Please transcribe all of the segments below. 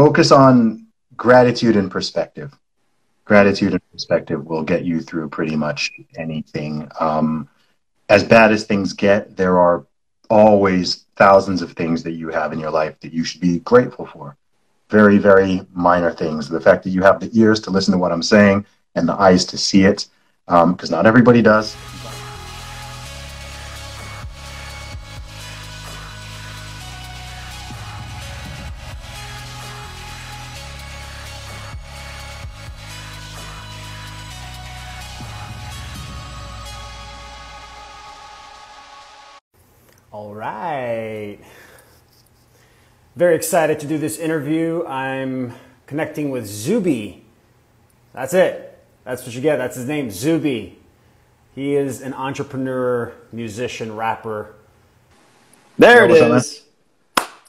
focus on gratitude and perspective. Gratitude and perspective will get you through pretty much anything. Um, as bad as things get, there are always thousands of things that you have in your life that you should be grateful for. Very, very minor things. The fact that you have the ears to listen to what I'm saying and the eyes to see it, because um, not everybody does. Very excited to do this interview. I'm connecting with Zuby. That's it. That's what you get. That's his name, Zuby. He is an entrepreneur, musician, rapper. There it is.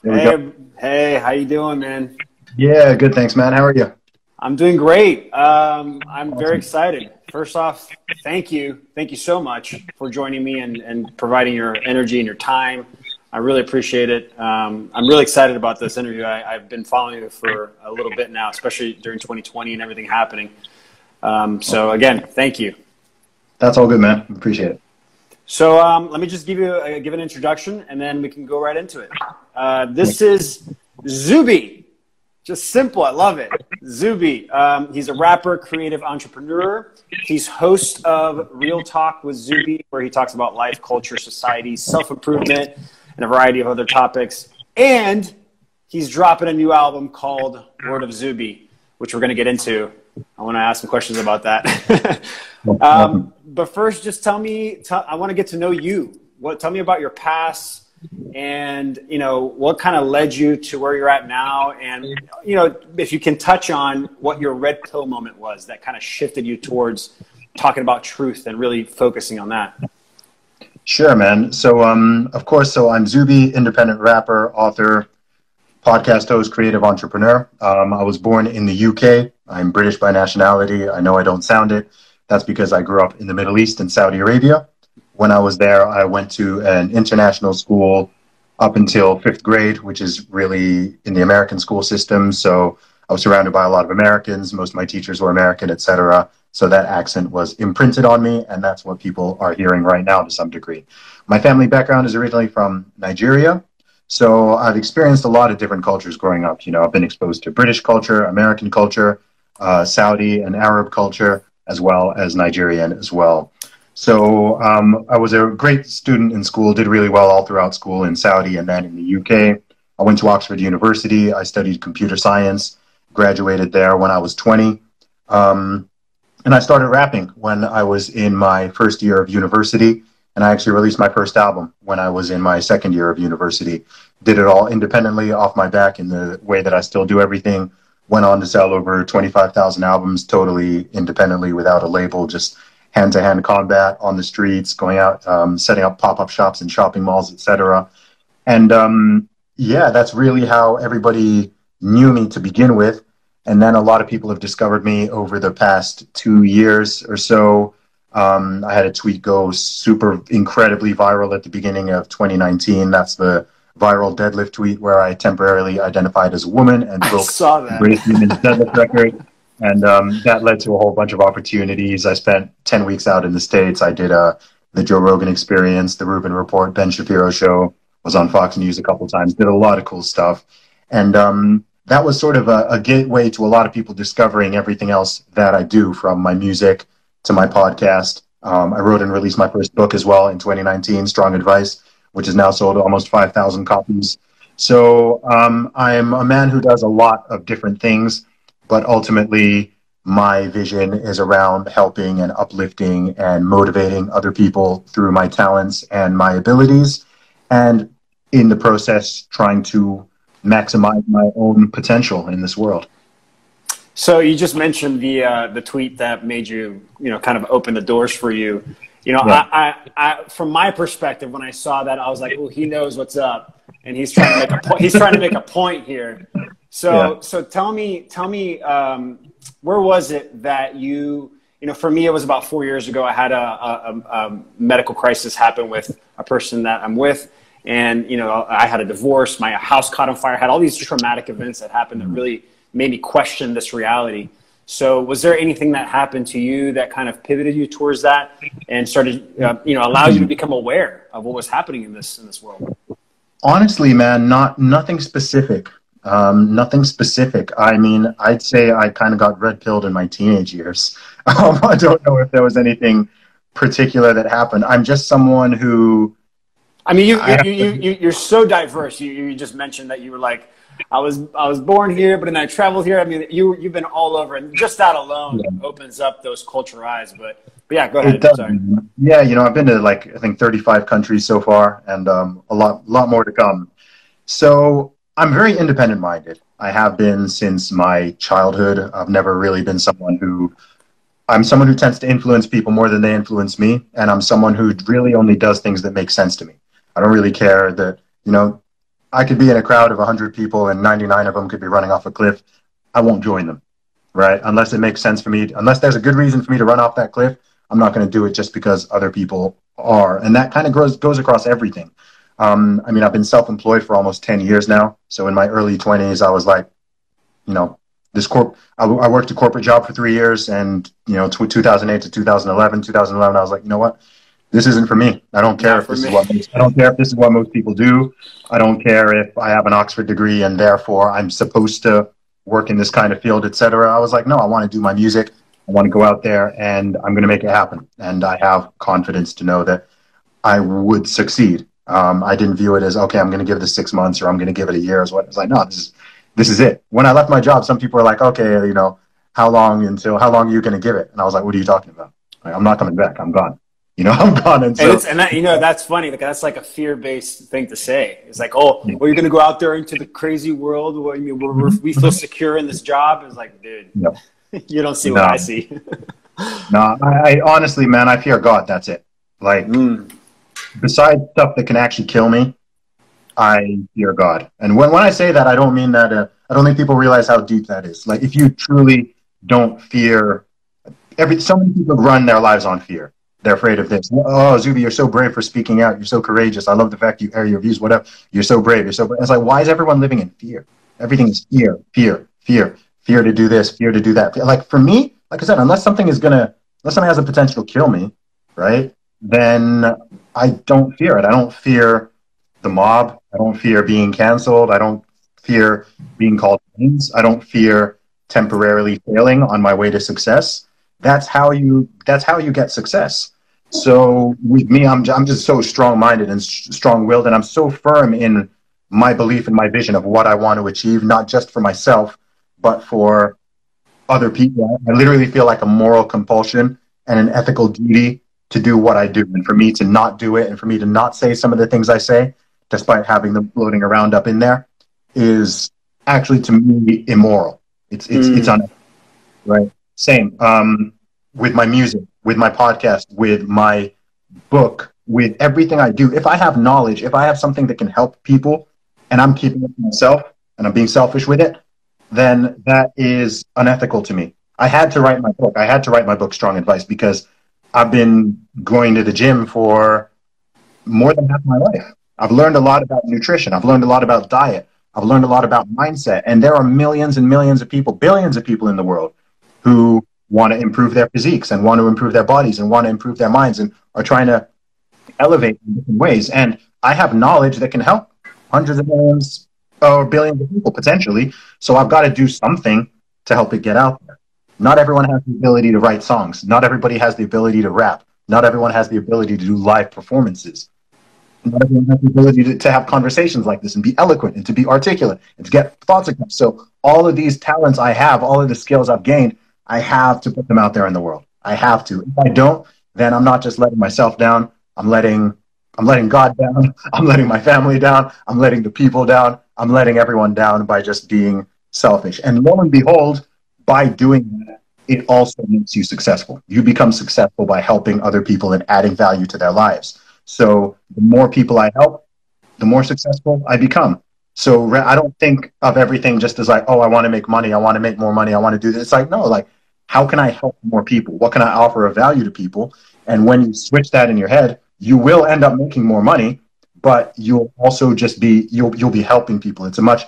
There hey, hey, how you doing, man? Yeah, good. Thanks, man. How are you? I'm doing great. Um, I'm awesome. very excited. First off, thank you. Thank you so much for joining me and, and providing your energy and your time. I really appreciate it. Um, I'm really excited about this interview. I, have been following you for a little bit now, especially during 2020 and everything happening. Um, so, again, thank you. That's all good, man. Appreciate it. So, um, let me just give you a, give an introduction, and then we can go right into it. Uh, this is Zuby. Just simple. I love it. Zuby. Um, he's a rapper, creative entrepreneur. He's host of Real Talk with Zuby, where he talks about life, culture, society, self improvement, and a variety of other topics. And he's dropping a new album called Word of Zuby, which we're going to get into. I want to ask some questions about that. um, but first, just tell me. Tell, I want to get to know you. What? Tell me about your past and you know what kind of led you to where you're at now and you know if you can touch on what your red pill moment was that kind of shifted you towards talking about truth and really focusing on that sure man so um of course so i'm zuby independent rapper author podcast host creative entrepreneur um, i was born in the uk i'm british by nationality i know i don't sound it that's because i grew up in the middle east in saudi arabia when I was there, I went to an international school up until fifth grade, which is really in the American school system. So I was surrounded by a lot of Americans. Most of my teachers were American, etc. So that accent was imprinted on me, and that's what people are hearing right now to some degree. My family background is originally from Nigeria. So I've experienced a lot of different cultures growing up. You know, I've been exposed to British culture, American culture, uh, Saudi and Arab culture, as well as Nigerian as well. So um, I was a great student in school, did really well all throughout school in Saudi and then in the UK. I went to Oxford University. I studied computer science, graduated there when I was 20. Um, and I started rapping when I was in my first year of university. And I actually released my first album when I was in my second year of university. Did it all independently off my back in the way that I still do everything. Went on to sell over 25,000 albums totally independently without a label, just hand to hand combat on the streets, going out, um, setting up pop up shops in shopping malls, etc. And um, yeah, that's really how everybody knew me to begin with. And then a lot of people have discovered me over the past two years or so. Um, I had a tweet go super incredibly viral at the beginning of 2019. That's the viral deadlift tweet where I temporarily identified as a woman and broke Women's deadlift record and um, that led to a whole bunch of opportunities. I spent ten weeks out in the states. I did uh, the Joe Rogan Experience, the Rubin Report, Ben Shapiro Show. Was on Fox News a couple times. Did a lot of cool stuff, and um, that was sort of a, a gateway to a lot of people discovering everything else that I do, from my music to my podcast. Um, I wrote and released my first book as well in 2019, Strong Advice, which has now sold almost 5,000 copies. So um, I'm a man who does a lot of different things but ultimately my vision is around helping and uplifting and motivating other people through my talents and my abilities and in the process trying to maximize my own potential in this world so you just mentioned the uh, the tweet that made you you know kind of open the doors for you you know yeah. I, I, I from my perspective when i saw that i was like oh he knows what's up and he's trying to make a point he's trying to make a point here so, yeah. so tell me, tell me, um, where was it that you, you know, for me, it was about four years ago. I had a, a, a medical crisis happen with a person that I'm with, and you know I had a divorce, my house caught on fire, had all these traumatic events that happened that really made me question this reality. So, was there anything that happened to you that kind of pivoted you towards that and started, uh, you know, allowed you to become aware of what was happening in this in this world? Honestly, man, not nothing specific. Um, nothing specific. I mean, I'd say I kind of got red pilled in my teenage years. Um, I don't know if there was anything particular that happened. I'm just someone who. I mean, you, you, you, you, you're so diverse. You, you just mentioned that you were like, I was I was born here, but then I traveled here. I mean, you you've been all over, and just that alone yeah. opens up those culture eyes. But but yeah, go ahead. Yeah, you know, I've been to like I think 35 countries so far, and um, a lot lot more to come. So I'm very independent minded. I have been since my childhood. I've never really been someone who I'm someone who tends to influence people more than they influence me, and I'm someone who really only does things that make sense to me. I don't really care that you know I could be in a crowd of 100 people and 99 of them could be running off a cliff. I won't join them, right? Unless it makes sense for me, unless there's a good reason for me to run off that cliff, I'm not going to do it just because other people are. And that kind of goes, goes across everything. Um, I mean, I've been self employed for almost 10 years now. So in my early 20s, I was like, you know, this corp, I, I worked a corporate job for three years and, you know, t- 2008 to 2011, 2011, I was like, you know what? This isn't for me. I don't care Not if this me. is what most, I don't care if this is what most people do. I don't care if I have an Oxford degree and therefore I'm supposed to work in this kind of field, etc. I was like, no, I want to do my music. I want to go out there and I'm going to make it happen. And I have confidence to know that I would succeed. Um, I didn't view it as okay. I'm going to give this six months or I'm going to give it a year. As what I was like, no, this is this is it. When I left my job, some people were like, okay, you know, how long until how long are you going to give it? And I was like, what are you talking about? Like, I'm not coming back. I'm gone you know, I'm gone. And, so, and, and that, you know, that's funny. Like that's like a fear-based thing to say. It's like, oh, well, you're going to go out there into the crazy world where, mean, where we feel secure in this job. It's like, dude, no. you don't see no. what I see. no, I, I, honestly, man, I fear God. That's it. Like, mm. besides stuff that can actually kill me, I fear God. And when, when I say that, I don't mean that. Uh, I don't think people realize how deep that is. Like, if you truly don't fear, every so many people run their lives on fear they're afraid of this. Oh, Zuby, you're so brave for speaking out. You're so courageous. I love the fact you air your views, whatever. You're so brave. You're so brave. It's like, why is everyone living in fear? Everything is fear, fear, fear, fear to do this, fear to do that. Like for me, like I said, unless something is going to, unless something has a potential to kill me, right? Then I don't fear it. I don't fear the mob. I don't fear being canceled. I don't fear being called names. I don't fear temporarily failing on my way to success that's how you that's how you get success. So with me i'm, I'm just so strong-minded and strong-willed and i'm so firm in my belief and my vision of what i want to achieve not just for myself but for other people. I literally feel like a moral compulsion and an ethical duty to do what i do and for me to not do it and for me to not say some of the things i say despite having them floating around up in there is actually to me immoral. It's it's mm. it's unethical right same um, with my music, with my podcast, with my book, with everything I do. If I have knowledge, if I have something that can help people, and I'm keeping it to myself, and I'm being selfish with it, then that is unethical to me. I had to write my book. I had to write my book, Strong Advice, because I've been going to the gym for more than half my life. I've learned a lot about nutrition. I've learned a lot about diet. I've learned a lot about mindset. And there are millions and millions of people, billions of people in the world who want to improve their physiques and want to improve their bodies and want to improve their minds and are trying to elevate in different ways. And I have knowledge that can help hundreds of millions or billions of people potentially. So I've got to do something to help it get out there. Not everyone has the ability to write songs. Not everybody has the ability to rap. Not everyone has the ability to do live performances. Not everyone has the ability to, to have conversations like this and be eloquent and to be articulate and to get thoughts across. So all of these talents I have, all of the skills I've gained, I have to put them out there in the world. I have to. If I don't, then I'm not just letting myself down. I'm letting I'm letting God down. I'm letting my family down. I'm letting the people down. I'm letting everyone down by just being selfish. And lo and behold, by doing that, it also makes you successful. You become successful by helping other people and adding value to their lives. So the more people I help, the more successful I become. So I don't think of everything just as like, oh, I want to make money. I want to make more money. I want to do this. It's like, no, like how can I help more people? What can I offer of value to people? And when you switch that in your head, you will end up making more money, but you'll also just be you'll you'll be helping people. It's a much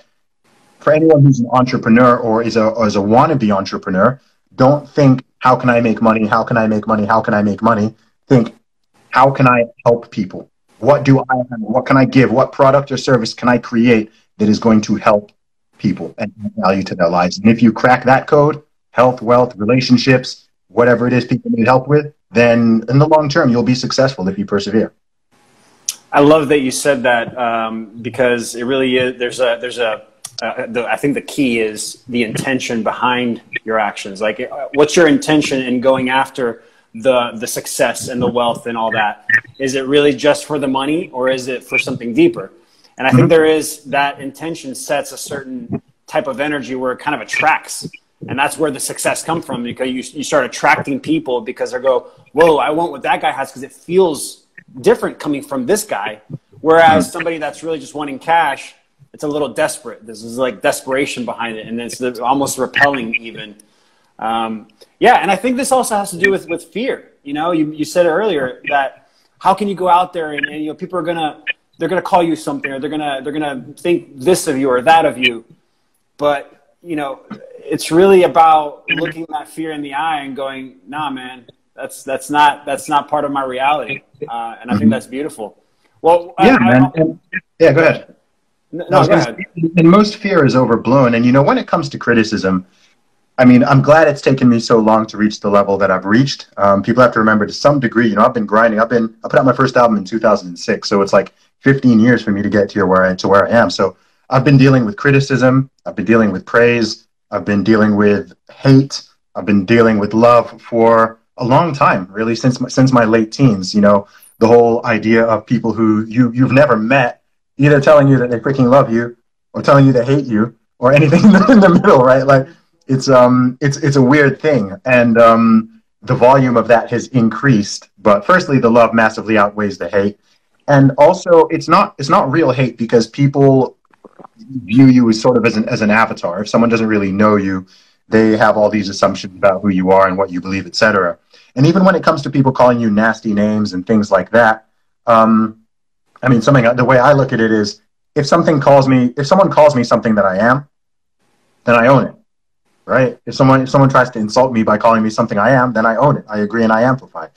for anyone who's an entrepreneur or is a or is a wannabe entrepreneur. Don't think how can I make money? How can I make money? How can I make money? Think how can I help people? What do I have? What can I give? What product or service can I create that is going to help people and add value to their lives? And if you crack that code, health, wealth, relationships, whatever it is people need help with, then in the long term, you'll be successful if you persevere. I love that you said that um, because it really is. There's a there's a uh, the, I think the key is the intention behind your actions. Like, uh, what's your intention in going after the the success and the wealth and all that? Is it really just for the money, or is it for something deeper? And I think mm-hmm. there is that intention sets a certain type of energy where it kind of attracts and that's where the success come from because you, you start attracting people because they go whoa i want what that guy has because it feels different coming from this guy whereas somebody that's really just wanting cash it's a little desperate this is like desperation behind it and it's almost repelling even um, yeah and i think this also has to do with with fear you know you, you said earlier that how can you go out there and, and you know people are gonna they're gonna call you something or they're gonna they're gonna think this of you or that of you but you know it's really about looking that fear in the eye and going, nah, man, that's that's not that's not part of my reality, uh, and I think mm-hmm. that's beautiful. Well, yeah, I, man. I, yeah, go ahead. No, no go ahead. And most fear is overblown, and you know when it comes to criticism, I mean, I'm glad it's taken me so long to reach the level that I've reached. Um, people have to remember to some degree, you know, I've been grinding. I've been I put out my first album in 2006, so it's like 15 years for me to get to where I to where I am. So I've been dealing with criticism. I've been dealing with praise. I've been dealing with hate. I've been dealing with love for a long time, really, since my, since my late teens. You know, the whole idea of people who you you've never met, either telling you that they freaking love you, or telling you they hate you, or anything in the middle, right? Like it's um it's it's a weird thing, and um the volume of that has increased. But firstly, the love massively outweighs the hate, and also it's not it's not real hate because people view you as sort of as an, as an avatar. If someone doesn't really know you, they have all these assumptions about who you are and what you believe, etc. And even when it comes to people calling you nasty names and things like that, um, I mean, something the way I look at it is, if something calls me, if someone calls me something that I am, then I own it, right? If someone if someone tries to insult me by calling me something I am, then I own it. I agree and I amplify.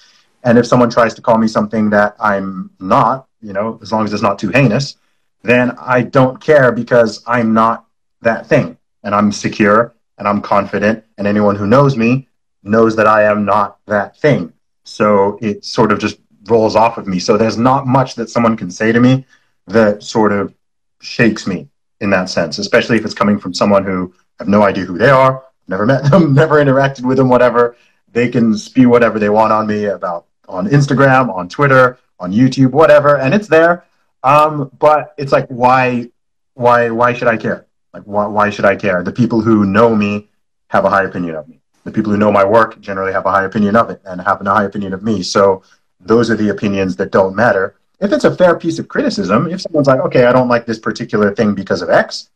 And if someone tries to call me something that I'm not, you know, as long as it's not too heinous, then I don't care because I'm not that thing. And I'm secure and I'm confident. And anyone who knows me knows that I am not that thing. So it sort of just rolls off of me. So there's not much that someone can say to me that sort of shakes me in that sense, especially if it's coming from someone who have no idea who they are, never met them, never interacted with them, whatever. They can spew whatever they want on me about on Instagram, on Twitter, on YouTube, whatever, and it's there. Um, but it's like, why, why, why should I care? Like, why, why should I care? The people who know me have a high opinion of me. The people who know my work generally have a high opinion of it and have a high opinion of me. So those are the opinions that don't matter. If it's a fair piece of criticism, if someone's like, okay, I don't like this particular thing because of X,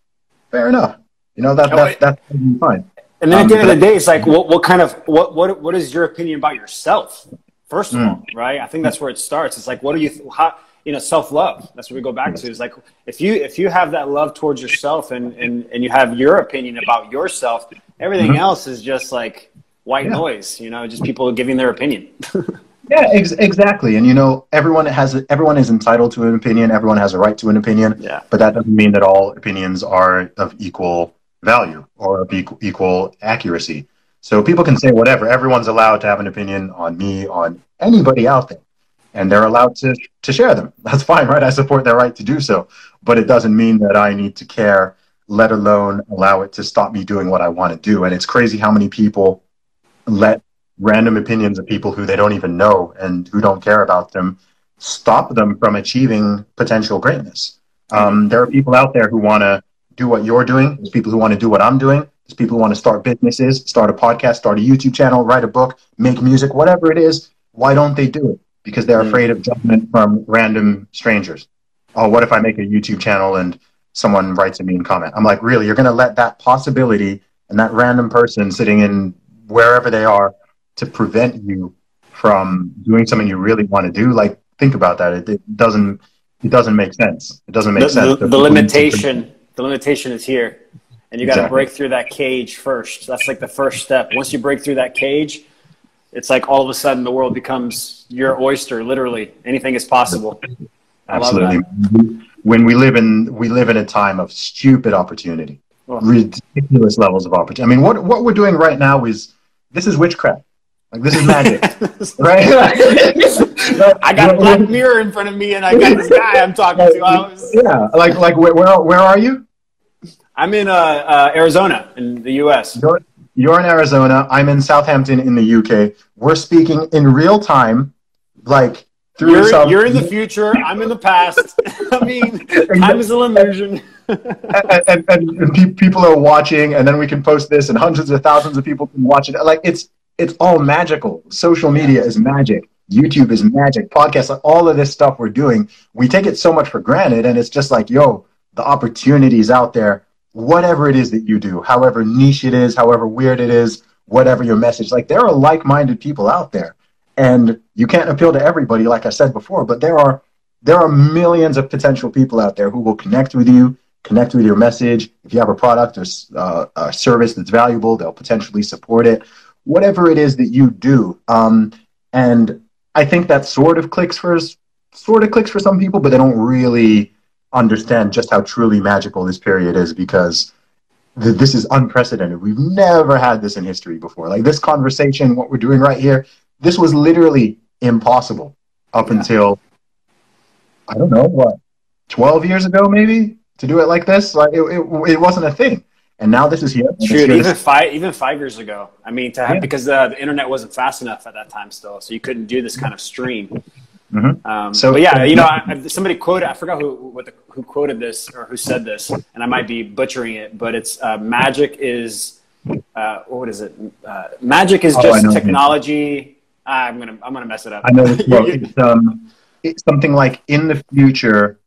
fair enough. You know, that, that, that's fine. And then at the end of the day, it's like, what, what kind of, what, what, what is your opinion about yourself? First of mm. all, right? I think that's where it starts. It's like, what do you, how, you know self-love that's what we go back to is like if you if you have that love towards yourself and and, and you have your opinion about yourself everything mm-hmm. else is just like white yeah. noise you know just people giving their opinion yeah ex- exactly and you know everyone has everyone is entitled to an opinion everyone has a right to an opinion yeah but that doesn't mean that all opinions are of equal value or of equal, accuracy so people can say whatever everyone's allowed to have an opinion on me on anybody out there and they're allowed to to share them. That's fine, right? I support their right to do so, but it doesn't mean that I need to care, let alone allow it to stop me doing what I want to do. And it's crazy how many people let random opinions of people who they don't even know and who don't care about them stop them from achieving potential greatness. Um, there are people out there who want to do what you're doing. There's people who want to do what I'm doing. There's people who want to start businesses, start a podcast, start a YouTube channel, write a book, make music, whatever it is. Why don't they do it? because they're mm. afraid of judgment from random strangers. Oh, what if I make a YouTube channel and someone writes a mean comment? I'm like, really? You're going to let that possibility and that random person sitting in wherever they are to prevent you from doing something you really want to do? Like, think about that. It, it doesn't it doesn't make sense. It doesn't make the, sense. The, the limitation, the limitation is here, and you got to Exactly. break through that cage first. That's like the first step. Once you break through that cage, it's like all of a sudden the world becomes your oyster. Literally, anything is possible. I Absolutely. When we live in we live in a time of stupid opportunity, Oh. ridiculous levels of opportunity. I mean, what what we're doing right now is this is witchcraft. Like this is magic, right? I got a black mirror in front of me, and I got this guy I'm talking to. I was, Yeah, like like where, where are you? I'm in uh, uh, Arizona in the U.S. You're, you're in Arizona. I'm in Southampton in the UK. We're speaking in real time, like through You're, some. you're in the future. I'm in the past. I mean, time is an illusion. and, and, and, and pe- people are watching, and then we can post this, and hundreds of thousands of people can watch it. Like it's it's all magical. Social media is magic. YouTube is magic. Podcasts, like all of this stuff we're doing, we take it so much for granted, and it's just like, yo, the opportunities out there. Whatever it is that you do, however niche it is, however weird it is, whatever your message, like there are like-minded people out there, and you can't appeal to everybody, like I said before, but there are there are millions of potential people out there who will connect with you, connect with your message. If you have a product or uh, a service that's valuable, they'll potentially support it. Whatever it is that you do, um, and I think that sort of clicks for sort of clicks for some people, but they don't really understand just how truly magical this period is because th- this is unprecedented. We've never had this in history before. Like this conversation, what we're doing right here, this was literally impossible up Yeah. until I don't know what, twelve years ago, maybe to do it like this. Like it, it, it wasn't a thing, and now this is here. and it's Shoot, even five even five years ago. I mean, to have Yeah. because uh, the internet wasn't fast enough at that time still, so you couldn't do this kind of stream. Mhm. Um, So- yeah, you know, I, I- somebody quoted. I forgot who what the, who quoted this or who said this, and I might be butchering it, but it's uh, magic is uh, what is it? Uh, magic is Oh, just technology. Ah, I'm gonna I'm gonna mess it up. I know this quote. It's, um, it's something like in the future,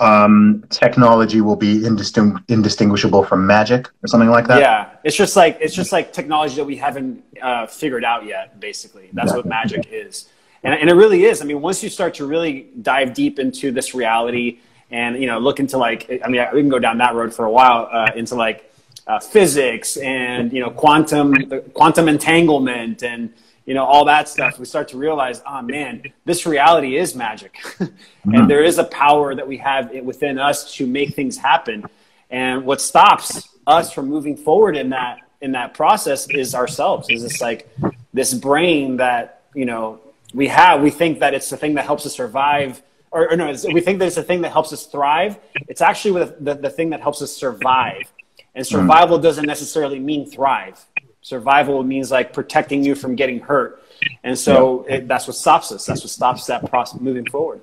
um, technology will be indisting- indistinguishable from magic or something like that. yeah, it's just like it's just like technology that we haven't uh, figured out yet. Basically, that's what magic is, and, and it really is. I mean, once you start to really dive deep into this reality, and you know, look into like, I mean, we can go down that road for a while uh, into like uh, physics and you know, quantum quantum entanglement and you know all that stuff. We start to realize, oh man, this reality is magic, and there is a power that we have within us to make things happen. And what stops us from moving forward in that in that process is ourselves. Is this like this brain that you know we have? We think that it's the thing that helps us survive, or, or no, we think that it's the thing that helps us thrive. It's actually with the, the thing that helps us survive. And hmm. survival doesn't necessarily mean thrive. Survival means like protecting you from getting hurt. And so it, that's what stops us. That's what stops that process moving forward.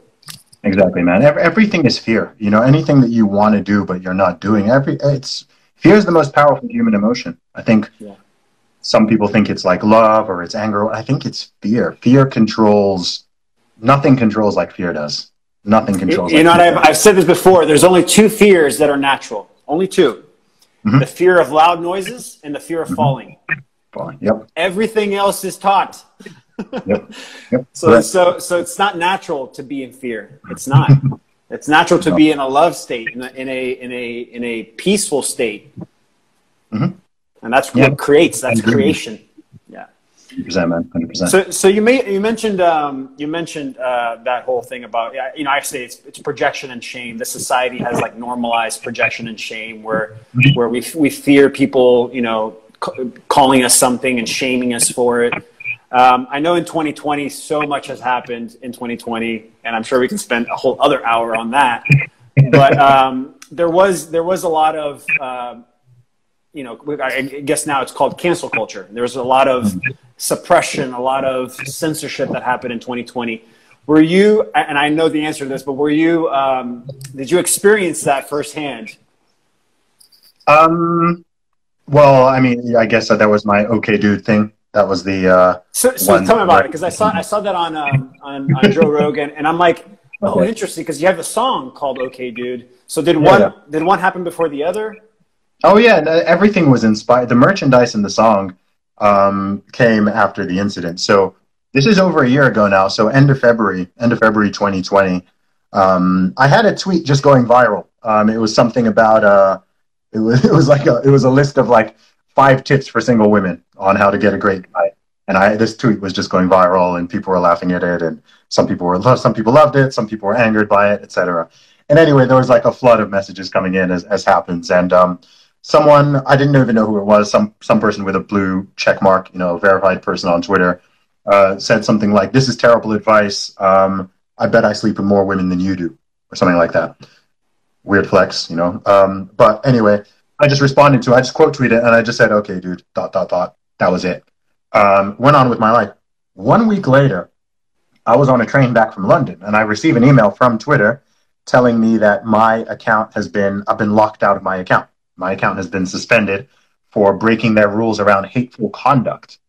Exactly, man. Everything is fear. You know, anything that you want to do but you're not doing. Every it's fear is the most powerful human emotion. I think Yeah. Some people think it's like love or it's anger. I think it's fear. Fear controls. Nothing controls like fear does. Nothing controls. you like know what? I've, I've said this before. There's only two fears that are natural. Only 2 Mhm. The fear of loud noises and the fear of falling. does. Yep. Everything else is taught. Yep. Yep. So, so, so it's not natural to be in fear. It's not. it's natural to be in a love state, in a, in a, in a, in a peaceful state. Mhm. And that's Yeah. what creates. That's creation. Yeah. 100%, man. 100%. So, so you may, you mentioned um, you mentioned uh, that whole thing about yeah, you know I say it's, it's projection and shame. The society has like normalized projection and shame, where where we we fear people you know c- calling us something and shaming us for it. Um, I know in 2020 so much has happened in 2020, and I'm sure we can spend a whole other hour on that. But um, there was there was a lot of um you know, I guess now it's called cancel culture. There was a lot of suppression, a lot of censorship that happened in 2020. Were you, and I know the answer to this, but were you, um, did you experience that firsthand? Um, well, I mean, I guess that, that was my okay dude thing. That was the uh, So, so tell me about it, because I saw, I saw that on, um, on, on Joe Rogan, and I'm like, oh, Okay. interesting, because you have a song called "Okay, Dude." So did Yeah, one, yeah. did one happen before the other? Oh yeah, everything was inspired. The merchandise and the song um, came after the incident. So this is over a year ago now. So end of February, end of February 2020. Um, I had a tweet just going viral. Um, it was something about uh, it was it was like a it was a list of like five tips for single women on how to get a great guy. And I this tweet was just going viral, and people were laughing at it, and some people were some people loved it, some people were angered by it, etc. And anyway, there was like a flood of messages coming in as as happens, and um, someone I didn't even know who it was, some some person with a blue check mark, you know, verified person on Twitter, uh, said something like, "This is terrible advice. Um, I bet I sleep with more women than you do," or something like that. Weird flex, you know. Um, but anyway, I just responded to. I just quote tweeted and I just said, "Okay, dude." Dot dot dot. That was it. Um, went on with my life. One week later, I was on a train back from London, and I received an email from Twitter telling me that my account has been I've been locked out of my account. My account has been suspended for breaking their rules around hateful conduct.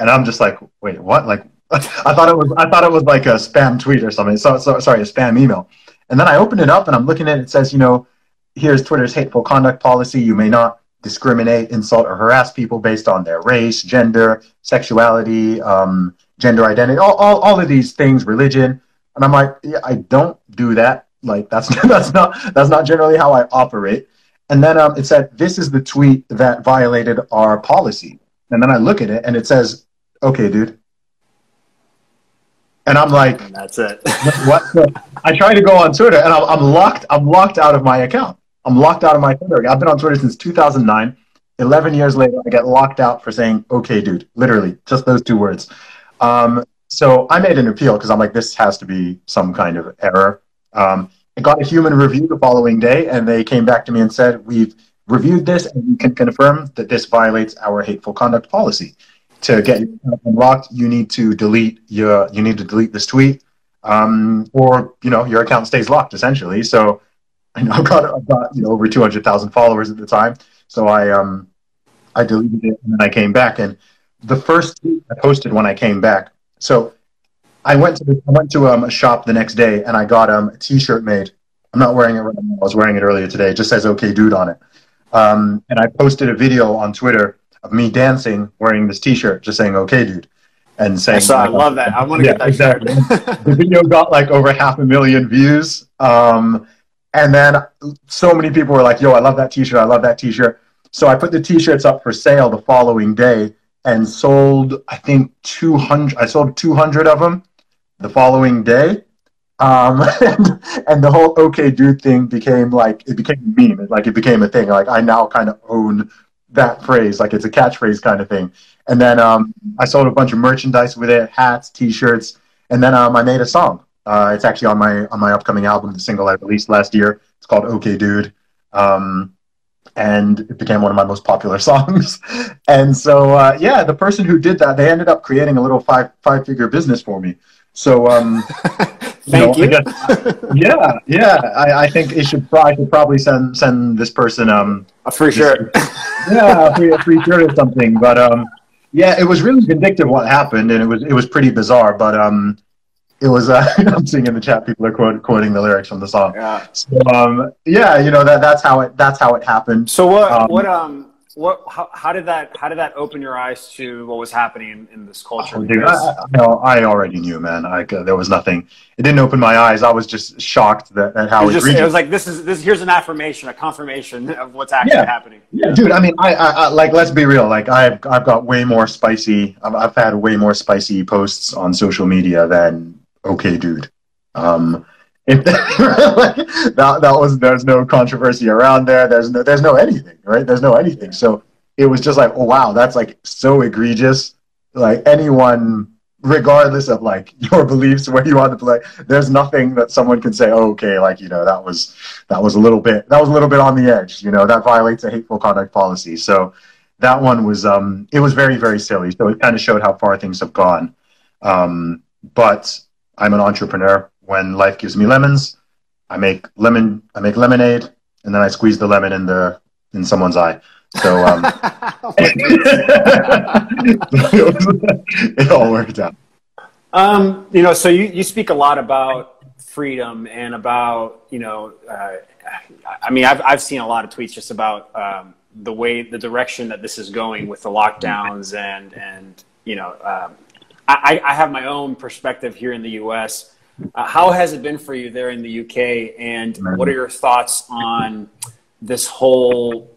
And I'm just like, wait, what? Like, I thought it was I thought it was like a spam tweet or something. So, so sorry, a spam email. And then I opened it up and I'm looking at it. It says, you know, here's Twitter's hateful conduct policy. You may not discriminate, insult, or harass people based on their race, gender, sexuality, um, gender identity, all, all, all of these things, religion. And I'm like, yeah, I don't do that. Like that's that's not that's not generally how I operate. And then um, it said, this is the tweet that violated our policy. And then I look at it and it says, okay, dude. And I'm like, and that's it. what? I try to go on Twitter and I'm, I'm locked. I'm locked out of my account. I'm locked out of my Twitter. I've been on Twitter since 2009. 11 years later, I get locked out for saying, okay, dude, literally, just those two words. Um, so I made an appeal because I'm like, this has to be some kind of error. Um, I got a human review the following day, and they came back to me and said, we've reviewed this and we can confirm that this violates our hateful conduct policy. To get unlocked, you need to delete your, you need to delete this tweet, um, or you know your account stays locked essentially. So I've got I've got you know over two hundred thousand followers at the time. So I um I deleted it and then I came back and the first tweet I posted when I came back. So I went to I went to um, a shop the next day and I got um, a T-shirt made. I'm not wearing it right now. I was wearing it earlier today. It just says "Okay, dude" on it. Um, and I posted a video on Twitter of me dancing wearing this T-shirt, just saying "Okay, dude," and saying. So I love that. I want to yeah, get that exactly. the video got like over half a million views. Um, and then so many people were like, yo, I love that t shirt. I love that t shirt. So I put the t shirts up for sale the following day and sold, I think, 200. I sold 200 of them the following day. Um, and, and the whole okay dude thing became like, it became a meme. Like it became a thing. Like I now kind of own that phrase. Like it's a catchphrase kind of thing. And then um, I sold a bunch of merchandise with it, hats, t-shirts. And then um, I made a song. Uh, it's actually on my on my upcoming album, the single I released last year. It's called "Okay, Dude," um, and it became one of my most popular songs. and so, uh, yeah, the person who did that, they ended up creating a little five five figure business for me. So, um, thank you. Know, you. yeah, yeah. I, I, think it should. I should probably send send this person um, a free shirt. yeah, a free, a free shirt or something. But um, yeah, it was really vindictive what happened, and it was it was pretty bizarre. But um, it was uh, I'm seeing in the chat people are quote, quoting the lyrics from the song. Yeah. So um, yeah, you know that that's how it that's how it happened. So what um, what um what how, how did that how did that open your eyes to what was happening in, in this culture? Oh, dude, I, I, I, already knew, man. I, uh, there was nothing. It didn't open my eyes. I was just shocked that at how it, just, it was like this is this here's an affirmation, a confirmation of what's actually yeah. happening. Yeah, dude. I mean, I, I, like let's be real. Like I've I've got way more spicy. I've, I've had way more spicy posts on social media than okay, dude. Um, if that, that was there's no controversy around there. There's no there's no anything, right? There's no anything. So it was just like, oh wow, that's like so egregious. Like anyone, regardless of like your beliefs, where you want to play, there's nothing that someone can say, oh, okay, like you know, that was that was a little bit that was a little bit on the edge. You know, that violates a hateful conduct policy. So that one was um it was very very silly. So it kind of showed how far things have gone. Um, but I'm an entrepreneur. When life gives me lemons, I make lemon. I make lemonade, and then I squeeze the lemon in the in someone's eye. So um, it all worked out. Um, you know, so you, you speak a lot about freedom and about you know, uh, I mean, I've I've seen a lot of tweets just about um, the way the direction that this is going with the lockdowns and and you know um, I, I have my own perspective here in the U.S. Uh, how has it been for you there in the UK? And what are your thoughts on this whole?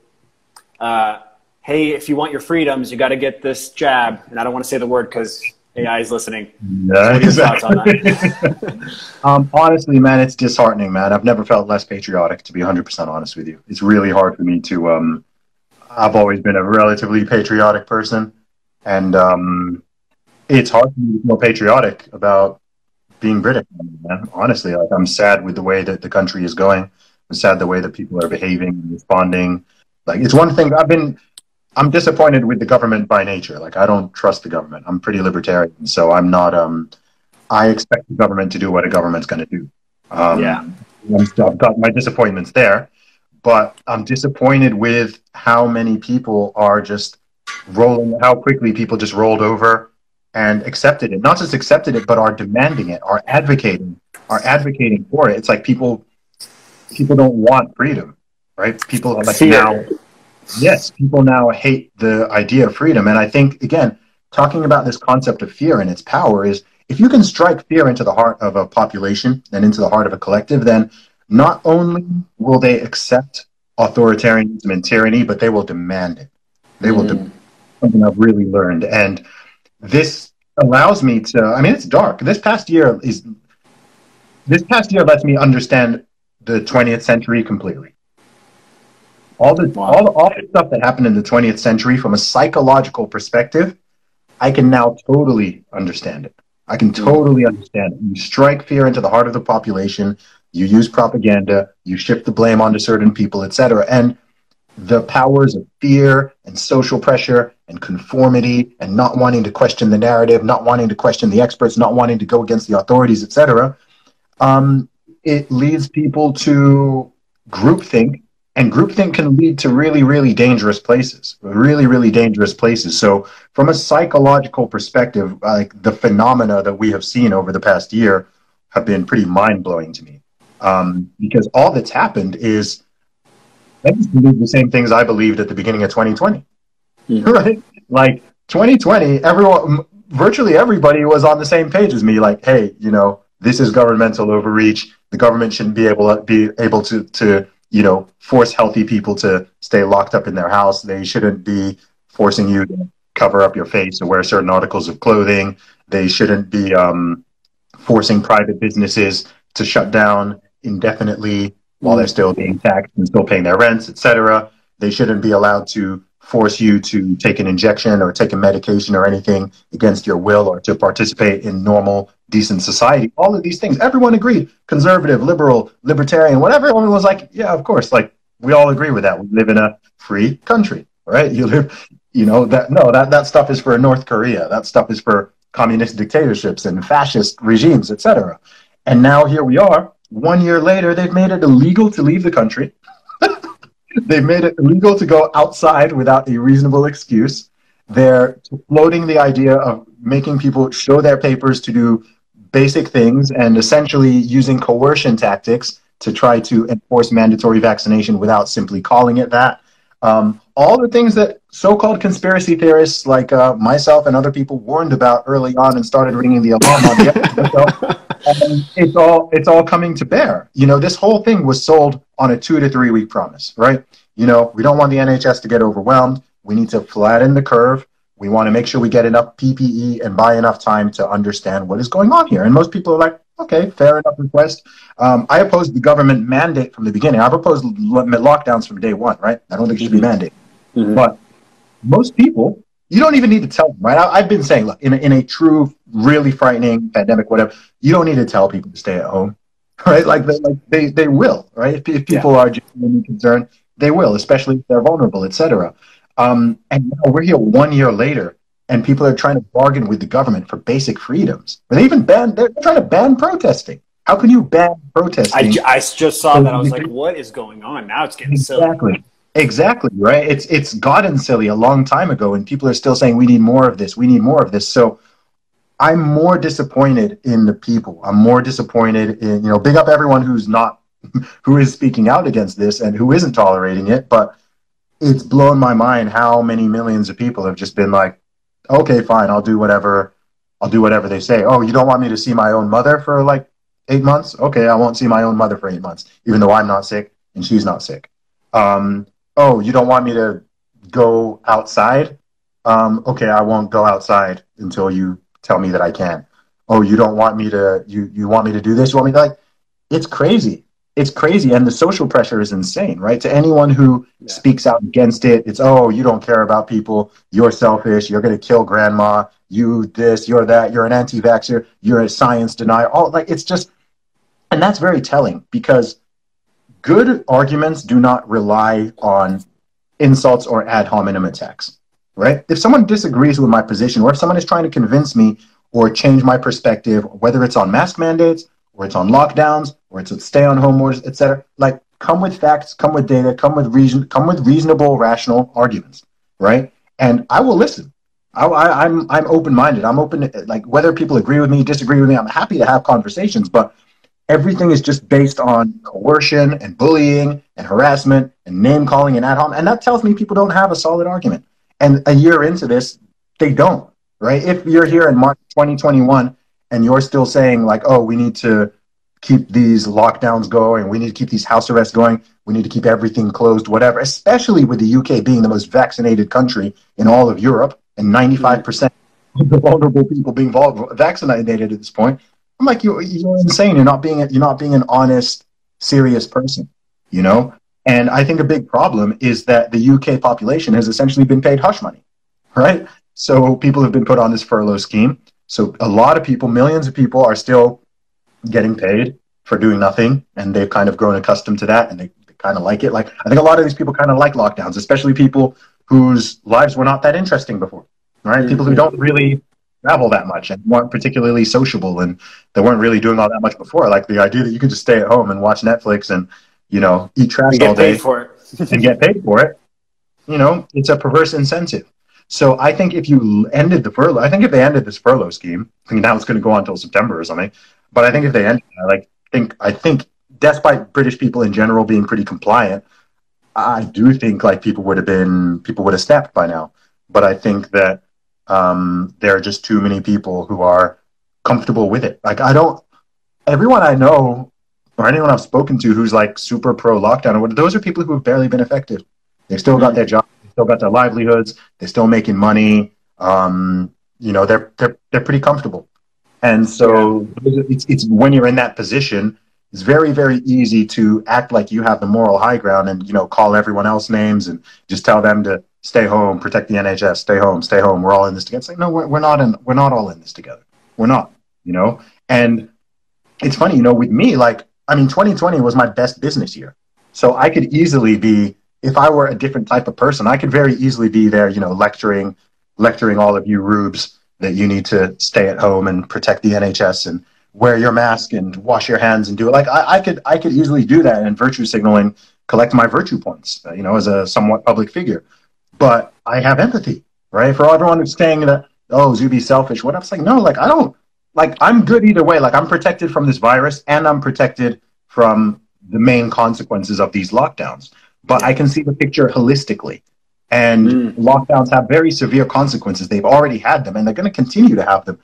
Uh, hey, if you want your freedoms, you got to get this jab. And I don't want to say the word because AI is listening. Yeah, exactly. um, honestly, man, it's disheartening, man. I've never felt less patriotic, to be 100% honest with you. It's really hard for me to. Um, I've always been a relatively patriotic person, and um, it's hard for me to feel patriotic about being British. Man. Honestly, like I'm sad with the way that the country is going. I'm sad the way that people are behaving, and responding. Like it's one thing I've been. I'm disappointed with the government by nature. Like I don't trust the government. I'm pretty libertarian, so I'm not. Um, I expect the government to do what a government's going to do. Um, yeah, I've got my disappointments there, but I'm disappointed with how many people are just rolling. How quickly people just rolled over and accepted it. Not just accepted it, but are demanding it, are advocating, are advocating for it. It's like people people don't want freedom, right? People are like now yes, people now hate the idea of freedom. And I think again, talking about this concept of fear and its power is if you can strike fear into the heart of a population and into the heart of a collective, then not only will they accept authoritarianism and tyranny, but they will demand it. They will mm. demand something I've really learned. And this allows me to i mean it's dark. This past year is this past year lets me understand the 20th century completely. All the wow. all, the, all the stuff that happened in the 20th century from a psychological perspective i can now totally understand it. I can hmm. totally understand it. You strike fear into the heart of the population you use propaganda you shift the blame onto certain people etc and the powers of fear and social pressure and conformity and not wanting to question the narrative, not wanting to question the experts, not wanting to go against the authorities, etc., um, it leads people to groupthink, and groupthink can lead to really, really dangerous places, really, really dangerous places. So, from a psychological perspective, like the phenomena that we have seen over the past year have been pretty mind blowing to me, um, because all that's happened is I just believe the same things I believed at the beginning of 2020. Yeah. Right? Like 2020, everyone, virtually everybody was on the same page as me. Like, hey, you know, this is governmental overreach. The government shouldn't be able to be able to to you know force healthy people to stay locked up in their house. They shouldn't be forcing you to cover up your face or wear certain articles of clothing. They shouldn't be um, forcing private businesses to shut down indefinitely while they're still being taxed and still paying their rents, etc. They shouldn't be allowed to force you to take an injection or take a medication or anything against your will or to participate in normal, decent society. All of these things, everyone agreed. Conservative, liberal, libertarian, whatever. Everyone was like, yeah, of course. Like we all agree with that. We live in a free country, right? You live, you know, that no, that, that stuff is for North Korea. That stuff is for communist dictatorships and fascist regimes, etc. And now here we are one year later, they've made it illegal to leave the country. they've made it illegal to go outside without a reasonable excuse. They're floating the idea of making people show their papers to do basic things and essentially using coercion tactics to try to enforce mandatory vaccination without simply calling it that. Um, all the things that so-called conspiracy theorists like uh, myself and other people warned about early on and started ringing the alarm on the um, it's all it's all coming to bear. You know, this whole thing was sold on a two to three week promise, right? You know, we don't want the NHS to get overwhelmed. We need to flatten the curve. We want to make sure we get enough PPE and buy enough time to understand what is going on here. And most people are like, okay, fair enough request. Um, I opposed the government mandate from the beginning. I proposed lockdowns from day one, right? I don't think it should be mandated. Mm-hmm. But most people, you don't even need to tell them, right? I, have been saying, look, in a, in a true, really frightening pandemic, whatever, you don't need to tell people to stay at home, right? Like they, like they, they will, right? If, if people yeah. are genuinely concerned, they will, especially if they're vulnerable, etc. Um, and now we're here one year later, and people are trying to bargain with the government for basic freedoms. They even ban, they're trying to ban protesting. How can you ban protesting? I, I just saw that. I was like, what is going on? Now it's getting exactly. Silly. Exactly, right? It's it's gotten silly a long time ago, and people are still saying we need more of this, we need more of this. So I'm more disappointed in the people. I'm more disappointed in, you know, big up everyone who's not who is speaking out against this and who isn't tolerating it, but it's blown my mind how many millions of people have just been like, okay, fine, I'll do whatever, I'll do whatever they say. Oh, you don't want me to see my own mother for like eight months. Okay, I won't see my own mother for eight months, even though I'm not sick and she's not sick. Um, oh, you don't want me to go outside? Um, okay, I won't go outside until you tell me that I can. Oh, you don't want me to, you, you want me to do this? You want me to like, it's crazy. It's crazy. And the social pressure is insane, right? To anyone who yeah. speaks out against it, it's, oh, you don't care about people. You're selfish. You're going to kill grandma. You this, you're that. You're an anti vaxxer. You're a science denier. All like, it's just, and that's very telling because good arguments do not rely on insults or ad hominem attacks, right? If someone disagrees with my position, or if someone is trying to convince me or change my perspective, whether it's on mask mandates, or it's on lockdowns, or it's stay on home orders, etc., like come with facts, come with data, come with reason, come with reasonable, rational arguments, right? And I will listen. I, I, I'm I'm open minded. I'm open to, like whether people agree with me, disagree with me. I'm happy to have conversations, but everything is just based on coercion and bullying and harassment and name calling and at home. And that tells me people don't have a solid argument. And a year into this, they don't, right? If you're here in March 2021 and you're still saying, like, oh, we need to keep these lockdowns going, we need to keep these house arrests going, we need to keep everything closed, whatever, especially with the UK being the most vaccinated country in all of Europe and 95% of the vulnerable people being vaccinated at this point, I'm like, you're, you're insane. You're not being, you're not being an honest, serious person, you know? And I think a big problem is that the UK population has essentially been paid hush money, right? So people have been put on this furlough scheme. So a lot of people, millions of people are still getting paid for doing nothing. And they've kind of grown accustomed to that and they, they kind of like it. Like, I think a lot of these people kind of like lockdowns, especially people whose lives were not that interesting before, right? Mm-hmm. People who don't really travel that much and weren't particularly sociable and they weren't really doing all that much before. Like the idea that you could just stay at home and watch Netflix and, you know, eat trash all day and get paid for it, you know, it's a perverse incentive. So I think if you ended the furlough, I think if they ended this furlough scheme, I think now it's going to go on until September or something. But I think if they ended, I like think I think despite British people in general being pretty compliant, I do think like people would have been people would have snapped by now. But I think that um, there are just too many people who are comfortable with it. Like I don't, everyone I know or anyone I've spoken to who's like super pro lockdown or those are people who have barely been affected. They've still got their jobs, they still got their livelihoods, they're still making money. Um, you know, they're they're they're pretty comfortable. And so yeah. it's it's when you're in that position, it's very very easy to act like you have the moral high ground and you know call everyone else names and just tell them to stay home, protect the NHS, stay home, stay home. We're all in this together. It's like, no, we're, we're not in, we're not all in this together. We're not, you know? And it's funny, you know, with me, like, I mean, 2020 was my best business year. So I could easily be, if I were a different type of person, I could very easily be there, you know, lecturing, lecturing all of you rubes that you need to stay at home and protect the NHS and wear your mask and wash your hands and do it. Like I, I could, I could easily do that and virtue signaling, collect my virtue points, you know, as a somewhat public figure but I have empathy, right? For everyone who's saying that, oh, Zuby's selfish, what I'm saying, no, like I don't, like I'm good either way. Like I'm protected from this virus and I'm protected from the main consequences of these lockdowns. But I can see the picture holistically. And mm. lockdowns have very severe consequences. They've already had them and they're going to continue to have them.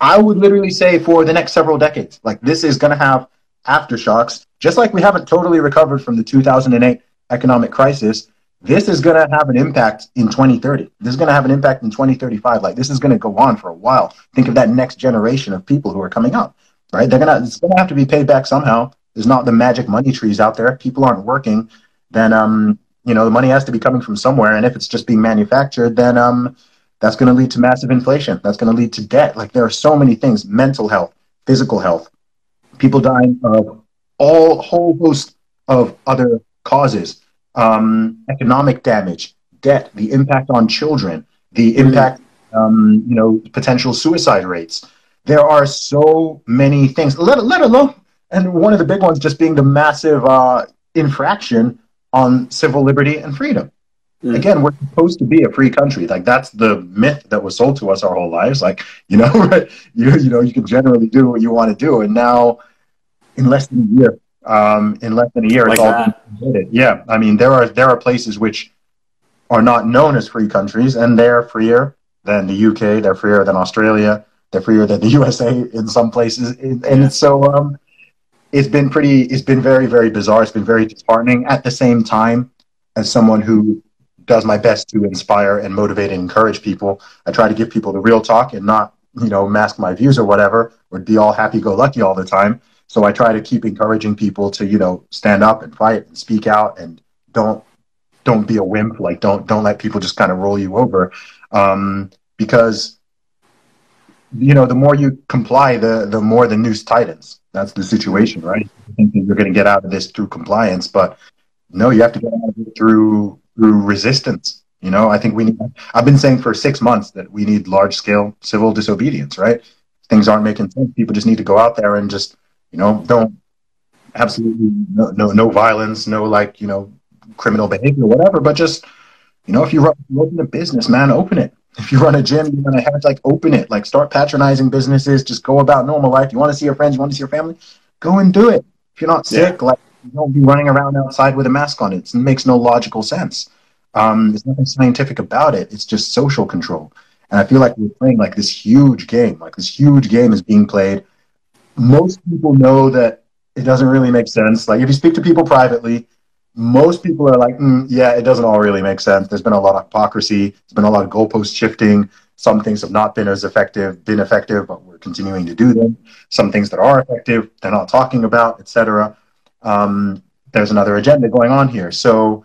I would literally say for the next several decades, like this is going to have aftershocks, just like we haven't totally recovered from the 2008 economic crisis this is going to have an impact in 2030. This is going to have an impact in 2035. Like this is going to go on for a while. Think of that next generation of people who are coming up, right? They're gonna it's going to have to be paid back somehow. There's not the magic money trees out there. If People aren't working. Then um, you know, the money has to be coming from somewhere. And if it's just being manufactured, then um, that's going to lead to massive inflation. That's going to lead to debt. Like there are so many things: mental health, physical health, people dying of all whole host of other causes um, economic damage, debt, the impact on children, the impact, um, you know, potential suicide rates. There are so many things, let, let alone, and one of the big ones just being the massive uh, infraction on civil liberty and freedom. Mm. Again, we're supposed to be a free country. Like that's the myth that was sold to us our whole lives. Like you know, you you know, you can generally do what you want to do, and now, in less than a year, um, in less than a year. Like it's all been Yeah, I mean there are there are places which are not known as free countries, and they're freer than the UK. They're freer than Australia. They're freer than the USA in some places, and yeah. so um, it's been pretty. It's been very, very bizarre. It's been very disheartening. At the same time, as someone who does my best to inspire and motivate and encourage people, I try to give people the real talk and not, you know, mask my views or whatever, or be all happy-go-lucky all the time. So I try to keep encouraging people to, you know, stand up and fight and speak out and don't don't be a wimp. Like don't don't let people just kind of roll you over, um, because you know the more you comply, the the more the noose tightens. That's the situation, right? I think you're going to get out of this through compliance, but no, you have to get out of it through through resistance. You know, I think we need. I've been saying for six months that we need large scale civil disobedience. Right? Things aren't making sense. People just need to go out there and just you know, don't absolutely no, no, no violence, no like, you know, criminal behavior, whatever, but just, you know, if you, run, you open a business, man, open it. If you run a gym, you want to have like open it, like start patronizing businesses, just go about normal life. You want to see your friends, you want to see your family, go and do it. If you're not sick, yeah. like don't be running around outside with a mask on. It, it makes no logical sense. Um, there's nothing scientific about it. It's just social control. And I feel like we're playing like this huge game. Like this huge game is being played most people know that it doesn't really make sense. Like if you speak to people privately, most people are like, mm, yeah, it doesn't all really make sense. There's been a lot of hypocrisy. There's been a lot of goalpost shifting. Some things have not been as effective, been effective, but we're continuing to do them. Some things that are effective, they're not talking about, etc. Um, there's another agenda going on here. So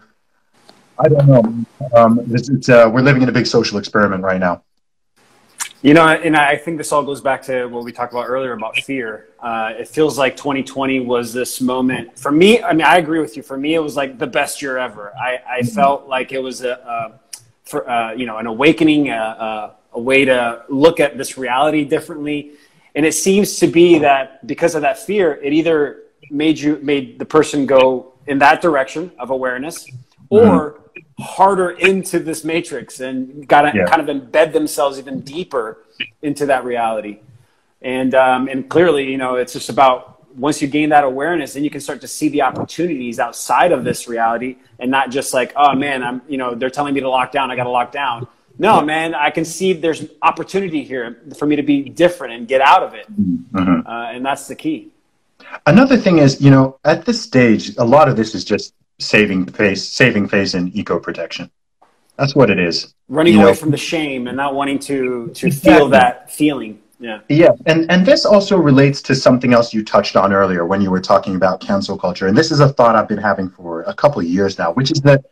I don't know. Um, it's, it's, uh, we're living in a big social experiment right now. You know, and I think this all goes back to what we talked about earlier about fear. Uh, it feels like 2020 was this moment for me. I mean, I agree with you. For me, it was like the best year ever. I, I mm-hmm. felt like it was a, a for uh, you know an awakening, a, a, a way to look at this reality differently. And it seems to be that because of that fear, it either made you made the person go in that direction of awareness, or mm-hmm harder into this matrix and got to yeah. kind of embed themselves even deeper into that reality. And um, and clearly, you know, it's just about once you gain that awareness, then you can start to see the opportunities outside of this reality, and not just like, oh man, I'm you know they're telling me to lock down, I got to lock down. No, man, I can see there's opportunity here for me to be different and get out of it, mm-hmm. uh, and that's the key. Another thing is, you know, at this stage, a lot of this is just saving face, saving face, and eco protection. That's what it is. Running you away know, from the shame and not wanting to to exactly. feel that feeling. Yeah. Yeah, and and this also relates to something else you touched on earlier when you were talking about cancel culture. And this is a thought I've been having for a couple of years now, which is that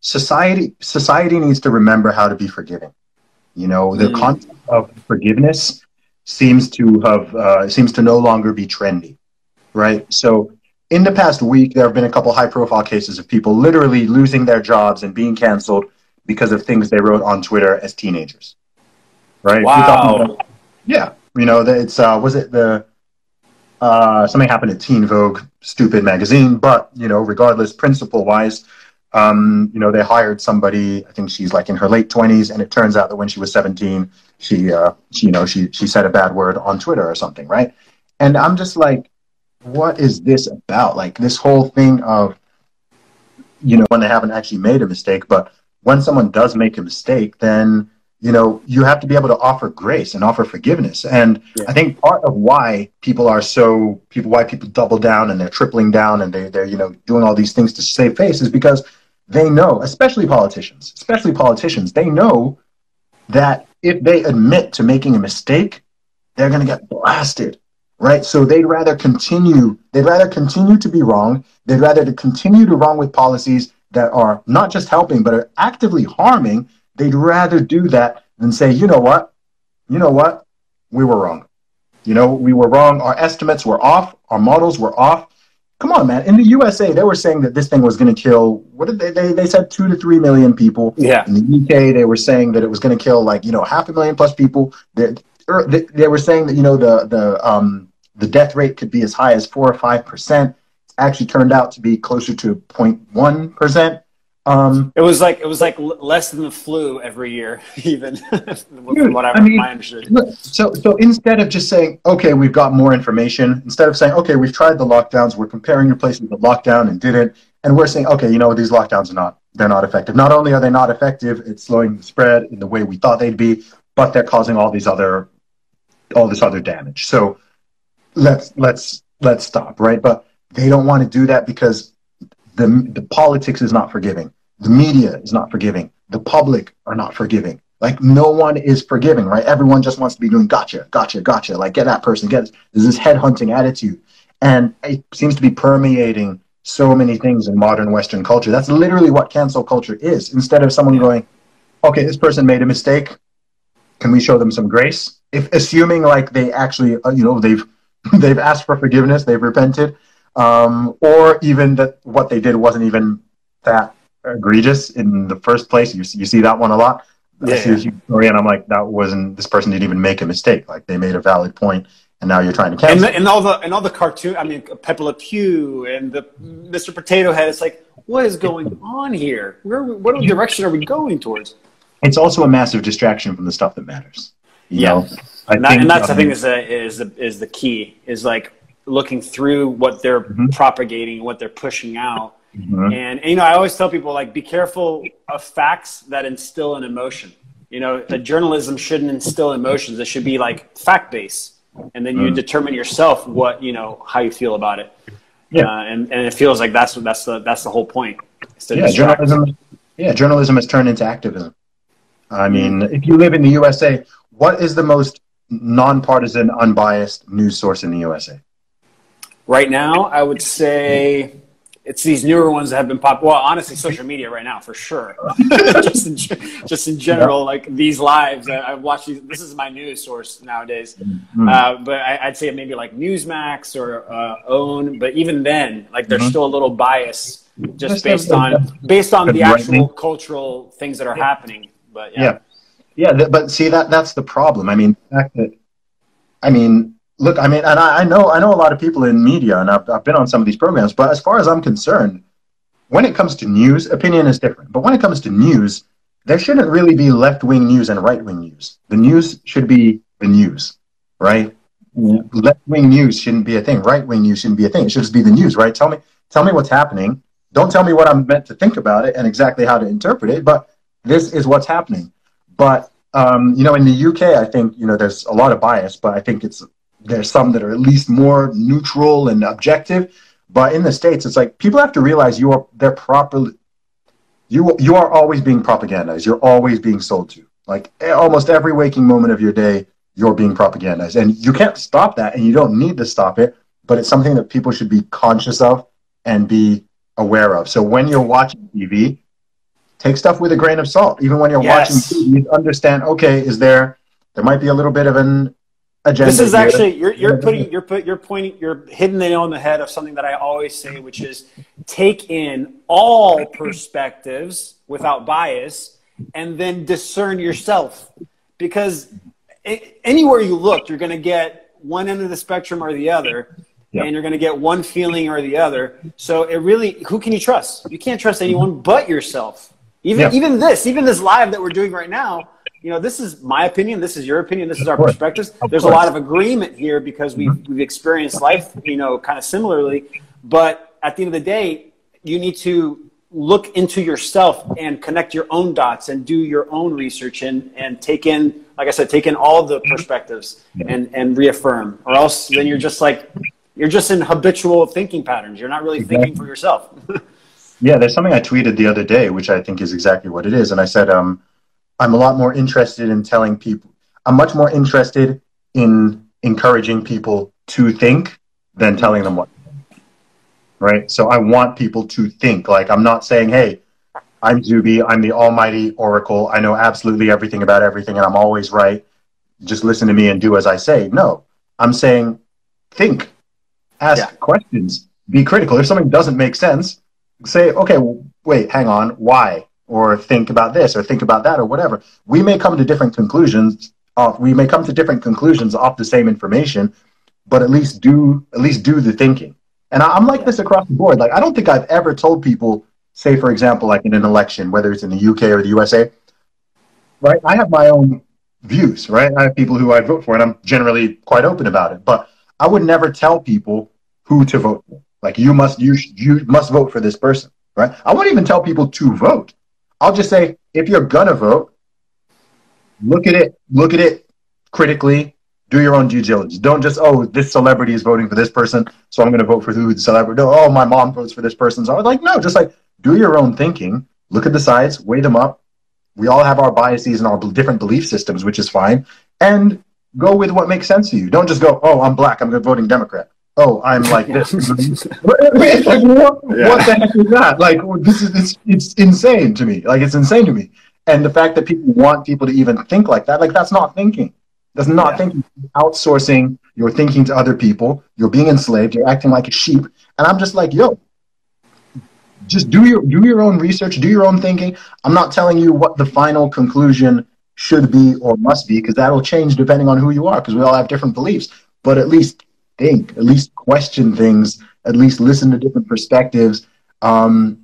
society society needs to remember how to be forgiving. You know, the mm. concept of forgiveness seems to have uh, seems to no longer be trendy, right? So in the past week, there have been a couple high profile cases of people literally losing their jobs and being canceled because of things they wrote on Twitter as teenagers. Right? Wow. yeah. You know, it's, uh, was it the, uh, something happened at Teen Vogue, stupid magazine, but, you know, regardless, principle wise, um, you know, they hired somebody, I think she's like in her late 20s, and it turns out that when she was 17, she, uh, she, you know, she, she said a bad word on Twitter or something, right? And I'm just like, what is this about? Like this whole thing of, you know, when they haven't actually made a mistake, but when someone does make a mistake, then you know you have to be able to offer grace and offer forgiveness. And yeah. I think part of why people are so people why people double down and they're tripling down and they they're you know doing all these things to save face is because they know, especially politicians, especially politicians, they know that if they admit to making a mistake, they're going to get blasted right? So they'd rather continue, they'd rather continue to be wrong. They'd rather to continue to wrong with policies that are not just helping, but are actively harming. They'd rather do that than say, you know what? You know what? We were wrong. You know, we were wrong. Our estimates were off. Our models were off. Come on, man. In the USA, they were saying that this thing was going to kill, what did they, they, they said two to three million people. Yeah. In the UK, they were saying that it was going to kill like, you know, half a million plus people. That they were saying that you know the the um, the death rate could be as high as four or five percent. It's actually turned out to be closer to 0.1 percent. Um, it was like it was like less than the flu every year, even from what I, I mean, understood. So so instead of just saying, okay, we've got more information, instead of saying, okay, we've tried the lockdowns, we're comparing your places with lockdown and didn't, and we're saying, okay, you know, these lockdowns are not they're not effective. Not only are they not effective, it's slowing the spread in the way we thought they'd be, but they're causing all these other all this other damage. So let's let's let's stop, right? But they don't want to do that because the the politics is not forgiving. The media is not forgiving. The public are not forgiving. Like no one is forgiving, right? Everyone just wants to be doing gotcha, gotcha, gotcha. Like get that person, get this. There's this headhunting attitude, and it seems to be permeating so many things in modern Western culture. That's literally what cancel culture is. Instead of someone going, okay, this person made a mistake, can we show them some grace? If assuming like they actually, uh, you know, they've they've asked for forgiveness, they've repented, um, or even that what they did wasn't even that egregious in the first place. You you see that one a lot. Yeah, I see yeah. story, and I'm like, that wasn't. This person didn't even make a mistake. Like they made a valid point, and now you're trying to cancel. And, the, and all the and all the cartoon. I mean, Pepe Le Pew and the Mr. Potato Head. It's like, what is going on here? Where what direction are we going towards? It's also a massive distraction from the stuff that matters. You yeah, know? And, that, think, and, that's um, I think is the is the is the key is like looking through what they're mm-hmm. propagating, what they're pushing out Mm-hmm. And, and, you know, I always tell people like, be careful of facts that instill an emotion. You know, journalism shouldn't instill emotions. It should be like fact based, and then you mm. determine yourself what you know how you feel about it. Yeah, uh, and and it feels like that's that's the that's the whole point. Yeah, journalism. Yeah, journalism has turned into activism. I mean, if you live in the USA, what is the most nonpartisan, unbiased news source in the USA? Right now, I would say it's these newer ones that have been pop. Well, honestly, social media right now for sure. just in, just in general, yeah. like these lives, I, I watch these. This is my news source nowadays. Mm-hmm. Uh, but I, would say maybe like Newsmax or uh, OAN. But even then, like there's mm-hmm. still a little bias just based on based on the actual cultural things that are happening. But yeah, yeah. Yeah but see that that's the problem. I mean, the fact that I mean look, I mean, and I, I, know I know a lot of people in media, and I've, I've been on some of these programs. But as far as I'm concerned, when it comes to news, opinion is different. But when it comes to news, there shouldn't really be left wing news and right wing news. The news should be the news, right? Left wing news shouldn't be a thing. Right wing news shouldn't be a thing. It should just be the news, right? Tell me, tell me what's happening. Don't tell me what I'm meant to think about it and exactly how to interpret it. But this is what's happening. But um, you know, in the UK, I think you know there's a lot of bias, but I think it's there's some that are at least more neutral and objective. But in the states, it's like people have to realize you are they're properly you you are always being propagandized. You're always being sold to. Like almost every waking moment of your day, you're being propagandized, and you can't stop that, and you don't need to stop it. But it's something that people should be conscious of and be aware of. So when you're watching TV, take stuff with a grain of salt. Even when you're yes. watching you understand. Okay, is there there might be a little bit of an agenda. This is here. actually you're you're putting you're put you're pointing you're hitting the nail on the head of something that I always say, which is take in all perspectives without bias, and then discern yourself, because anywhere you look, you're going to get one end of the spectrum or the other. Yep. And you're going to get one feeling or the other. So it really, who can you trust? You can't trust anyone but yourself. Even yep. even this, even this live that we're doing right now, you know, this is my opinion. This is your opinion. This is our perspectives. There's a lot of agreement here because we've, mm-hmm. we've experienced life, you know, kind of similarly. But at the end of the day, you need to look into yourself and connect your own dots and do your own research and, and take in, like I said, take in all the perspectives and, and reaffirm, or else then you're just like, you're just in habitual thinking patterns. You're not really thinking for yourself. yeah, there's something I tweeted the other day, which I think is exactly what it is. And I said, um, I'm a lot more interested in telling people. I'm much more interested in encouraging people to think than telling them what. Right. So I want people to think. Like I'm not saying, "Hey, I'm Zuby. I'm the almighty oracle. I know absolutely everything about everything, and I'm always right. Just listen to me and do as I say." No, I'm saying, think, ask yeah. questions, be critical. If something doesn't make sense, say, "Okay, wait, hang on, why?" or think about this or think about that or whatever. We may come to different conclusions. Off, we may come to different conclusions off the same information, but at least do at least do the thinking. And I, am like this across the board. Like I don't think I've ever told people, say for example, like in an election, whether it's in the UK or the USA, right? I have my own views, right? I have people who I vote for, and I'm generally quite open about it. But I would never tell people who to vote for. Like you must you you must vote for this person, right? I won't even tell people to vote. I'll just say if you're gonna vote, look at it, look at it critically, do your own due diligence. Don't just, oh, this celebrity is voting for this person, so I'm to vote for who the celebrity. Oh, my mom votes for this person. So I like, no, just like do your own thinking, look at the sides, weigh them up. We all have our biases and our different belief systems, which is fine. And go with what makes sense to you. Don't just go, oh, I'm black, I'm voting Democrat. Oh, I'm like this. like, what, yeah. what, the heck is that? Like, this is it's, it's insane to me. Like, it's insane to me. And the fact that people want people to even think like that, like, that's not thinking. That's not yeah. thinking. Outsourcing your thinking to other people. You're being enslaved. You're acting like a sheep. And I'm just like, yo, just do your do your own research. Do your own thinking. I'm not telling you what the final conclusion should be or must be because that'll change depending on who you are because we all have different beliefs. But at least think, at least question things, at least listen to different perspectives. Um,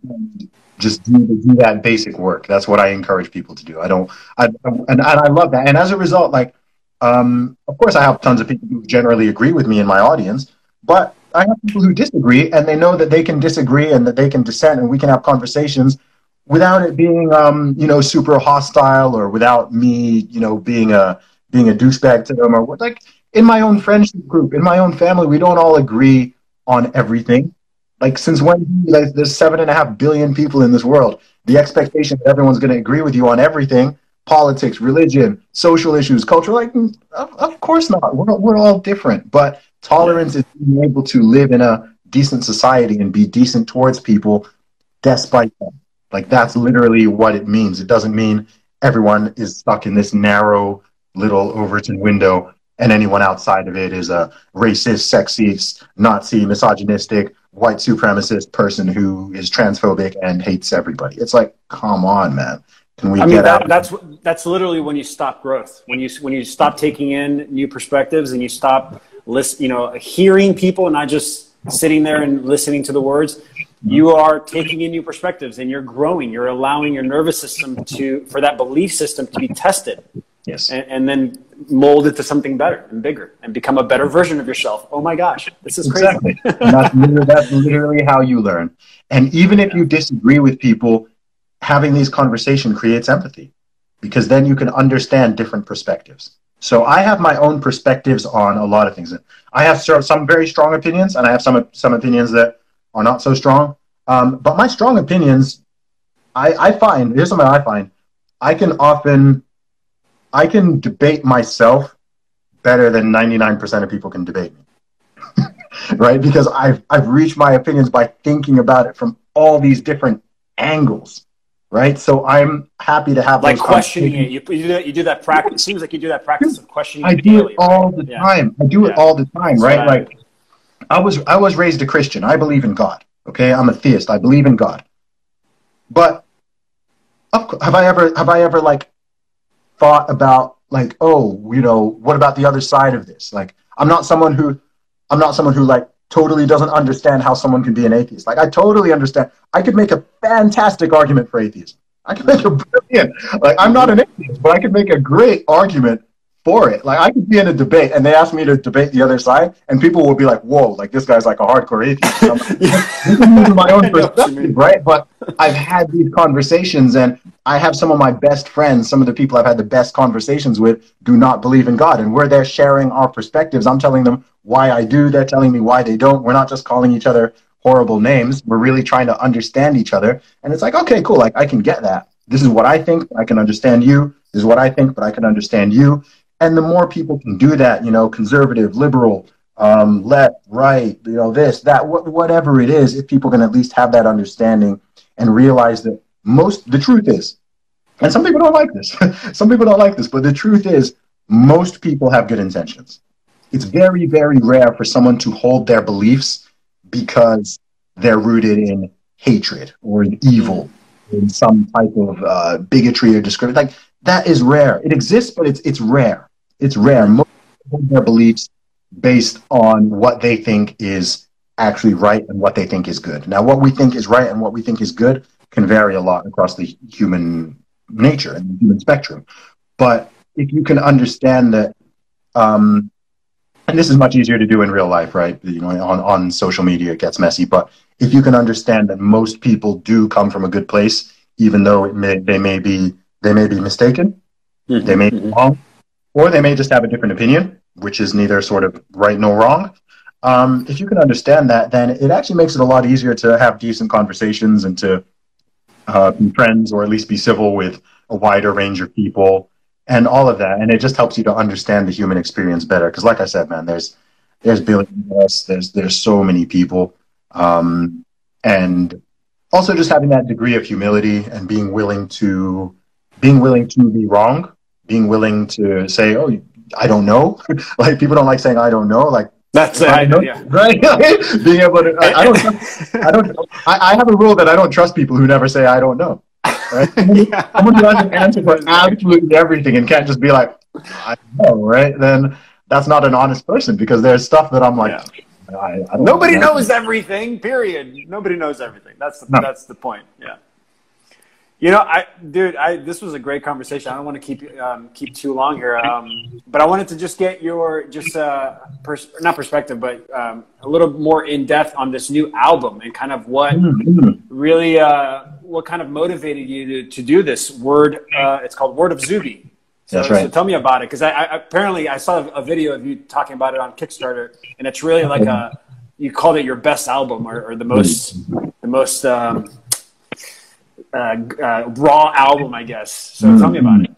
just do, do that basic work. That's what I encourage people to do. I don't, I, and, and I love that. And as a result, like, um, of course, I have tons of people who generally agree with me in my audience, but I have people who disagree, and they know that they can disagree and that they can dissent, and we can have conversations without it being, um, you know, super hostile or without me, you know, being a being a douchebag to them or what. Like in my own friendship group, in my own family, we don't all agree on everything. Like since when like, there's seven and a half billion people in this world, the expectation that everyone's going to agree with you on everything politics, religion, social issues, culture. Like, mm, of, of course not. We're, we're all different. But tolerance is being able to live in a decent society and be decent towards people despite them. Like, that's literally what it means. It doesn't mean everyone is stuck in this narrow little Overton window and anyone outside of it is a racist, sexist, Nazi, misogynistic, white supremacist person who is transphobic and hates everybody. It's like, come on, man. Can we I mean, that, that's that's literally when you stop growth. When you when you stop taking in new perspectives and you stop list, you know, hearing people, and not just sitting there and listening to the words. You are taking in new perspectives and you're growing. You're allowing your nervous system to for that belief system to be tested. Yes. And, and then mold it to something better and bigger and become a better version of yourself. Oh my gosh, this is crazy. Exactly. that's, literally, that's literally how you learn. And even if you disagree with people, having these conversation creates empathy because then you can understand different perspectives. So I have my own perspectives on a lot of things. I have some very strong opinions, and I have some some opinions that are not so strong. Um, but my strong opinions, I, I find here's something I find: I can often, I can debate myself better than 99% of people can debate me, right? Because I've I've reached my opinions by thinking about it from all these different angles right? So I'm happy to have like questioning it. You, you, do that. You do that practice. It seems like you do that practice of questioning. I do it all right? the time. I do it all the time, right? Like I was I was raised a Christian. I believe in God. Okay, I'm a theist. I believe in God. But have I ever have I ever like thought about like oh you know what about the other side of this? Like I'm not someone who I'm not someone who like totally doesn't understand how someone can be an atheist. Like I totally understand. I could make a fantastic argument for atheism. I could make a brilliant. Like I'm not an atheist, but I could make a great argument for it. Like I could be in a debate and they ask me to debate the other side, and people will be like, "Whoa, like this guy's like a hardcore atheist." Like, is my own perspective, right? But I've had these conversations, and I have some of my best friends, some of the people I've had the best conversations with, do not believe in God, and we're there sharing our perspectives. I'm telling them why I do. They're telling me why they don't. We're not just calling each other horrible names. We're really trying to understand each other. And it's like, okay, cool. Like I can get that. This is what I think. I can understand you. This is what I think, but I can understand you. And the more people can do that, you know, conservative, liberal, um, left, right, you know, this, that, wh- whatever it is, if people can at least have that understanding and realize that most, the truth is, and some people don't like this, some people don't like this, but the truth is, most people have good intentions it's very, very rare for someone to hold their beliefs because they're rooted in hatred or in evil, in some type of uh, bigotry or discrimination. Like that is rare. It exists, but it's it's rare. It's rare. Most hold their beliefs based on what they think is actually right and what they think is good. Now, what we think is right and what we think is good can vary a lot across the human nature and the human spectrum. But if you can understand that um, and this is much easier to do in real life, right? You know, on, on social media, it gets messy. But if you can understand that most people do come from a good place, even though it may, they may be they may be mistaken, mm-hmm, they may be mm-hmm. wrong, or they may just have a different opinion. which is neither sort of right nor wrong. Um, if you can understand that, then it actually makes it a lot easier to have decent conversations and to uh, be friends or at least be civil with a wider range of people and all of that. And it just helps you to understand the human experience better. Because, like I said, man, there's there's billions of us. There's there's so many people, um, and also just having that degree of humility and being willing to being willing to be wrong, being willing to say, "Oh, I don't know." like people don't like saying "I don't know." Like that's it. Know, yeah. Right? being able to, I, I don't, I don't, I, I, have a rule that I don't trust people who never say "I don't know." Right? yeah. Someone who has an answer for absolutely everything and can't just be like, "I don't know," right? Then that's not an honest person because there's stuff that I'm like. Yeah. I, I Nobody know. knows everything. Period. Nobody knows everything. That's the, no. that's the point. Yeah. You know, I, dude, I, this was a great conversation. I don't want to keep um, keep too long here, um, but I wanted to just get your just uh, pers- not perspective, but um, a little more in depth on this new album and kind of what really uh, what kind of motivated you to, to do this word. Uh, it's called Word of Zuby. So, That's right. So tell me about it, because I, I, apparently I saw a video of you talking about it on Kickstarter, and it's really like a you called it your best album or, or the most the most um, uh, uh, raw album, I guess. So mm-hmm. tell me about it.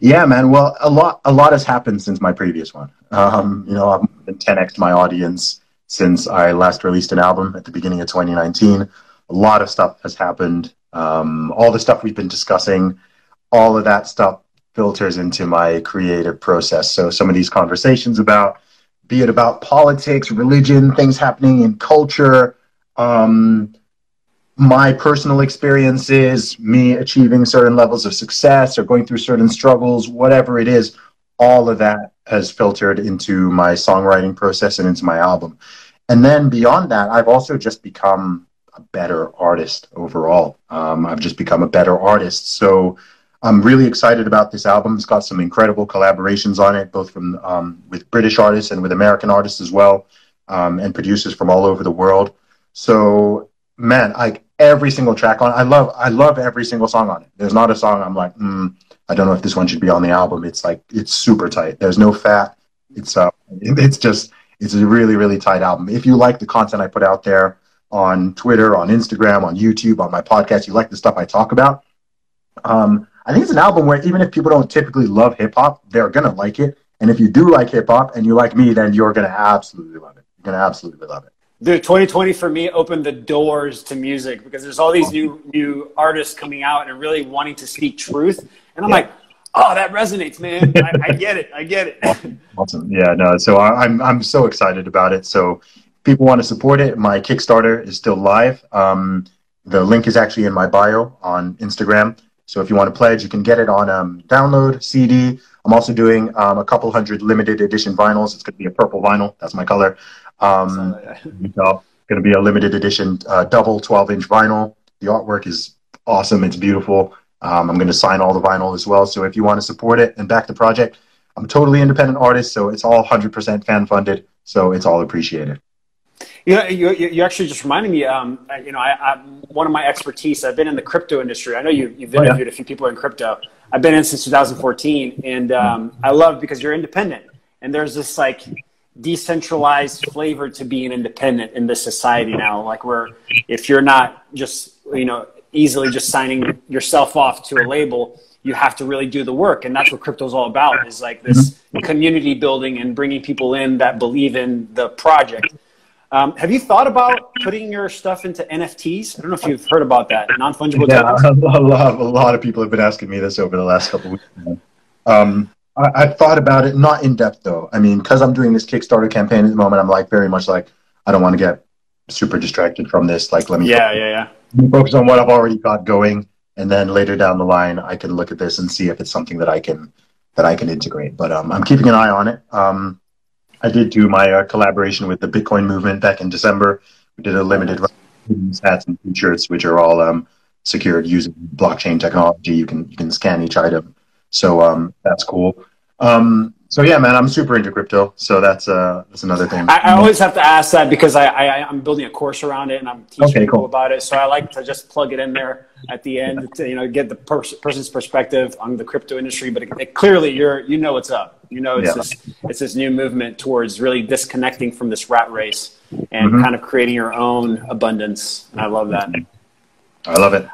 Yeah, man. Well, a lot, a lot has happened since my previous one. Um, you know, I've been 10x my audience since I last released an album at the beginning of 2019. A lot of stuff has happened. Um, all the stuff we've been discussing, all of that stuff filters into my creative process. So some of these conversations about, be it about politics, religion, things happening in culture, um, my personal experiences, me achieving certain levels of success or going through certain struggles, whatever it is, all of that has filtered into my songwriting process and into my album. And then beyond that, I've also just become a better artist overall. Um, I've just become a better artist. So I'm really excited about this album. It's got some incredible collaborations on it, both from um, with British artists and with American artists as well, um, and producers from all over the world. So man, like every single track on. I love I love every single song on it. There's not a song I'm like, mm, I don't know if this one should be on the album. It's like it's super tight. There's no fat. It's uh, it's just it's a really really tight album. If you like the content I put out there on Twitter, on Instagram, on YouTube, on my podcast, you like the stuff I talk about. Um, I think it's an album where even if people don't typically love hip hop, they're gonna like it. And if you do like hip hop and you like me, then you're gonna absolutely love it. You're gonna absolutely love it. Dude, 2020 for me opened the doors to music because there's all these new new artists coming out and really wanting to speak truth, and I'm yeah. like, oh, that resonates, man. I, I, get it. I get it. Awesome. Yeah, no. So I'm I'm so excited about it. So people want to support it. My Kickstarter is still live. Um, the link is actually in my bio on Instagram. So if you want to pledge, you can get it on um, download CD. I'm also doing um, a couple hundred limited edition vinyls. It's going to be a purple vinyl. That's my color. Um, going to be a limited edition uh, double 12 inch vinyl. The artwork is awesome. It's beautiful. Um, I'm going to sign all the vinyl as well. So if you want to support it and back the project, I'm a totally independent artist, so it's all 100% fan funded. So it's all appreciated. You know, you, you actually just reminded me. Um, you know, I, I, one of my expertise. I've been in the crypto industry. I know you, you've interviewed oh, yeah. a few people in crypto. I've been in since 2014, and um, I love because you're independent, and there's this like decentralized flavor to being independent in this society now. Like where if you're not just you know easily just signing yourself off to a label, you have to really do the work, and that's what crypto is all about. Is like this community building and bringing people in that believe in the project. Um, have you thought about putting your stuff into NFTs? I don't know if you've heard about that non fungible yeah, tokens. A lot, a lot of people have been asking me this over the last couple of weeks. Um, I, have thought about it, not in depth though. I mean, because I'm doing this Kickstarter campaign at the moment, I'm like very much like I don't want to get super distracted from this. Like, let me yeah, focus, yeah, yeah. Focus on what I've already got going, and then later down the line, I can look at this and see if it's something that I can that I can integrate. But um, I'm keeping an eye on it. Um, I did do my uh, collaboration with the Bitcoin movement back in December. We did a limited hats and t-shirts, which are all um, secured using blockchain technology. You can you can scan each item so um, that's cool. Um, so yeah, man, I'm super into crypto. So that's uh, that's another thing. I, I always have to ask that because I, I am building a course around it and I'm teaching okay, people cool. about it. So I like to just plug it in there at the end to you know get the pers- person's perspective on the crypto industry. But it, it, clearly, you're you know what's up. You know, it's yeah. this it's this new movement towards really disconnecting from this rat race and mm-hmm. kind of creating your own abundance. And I love that. I love it.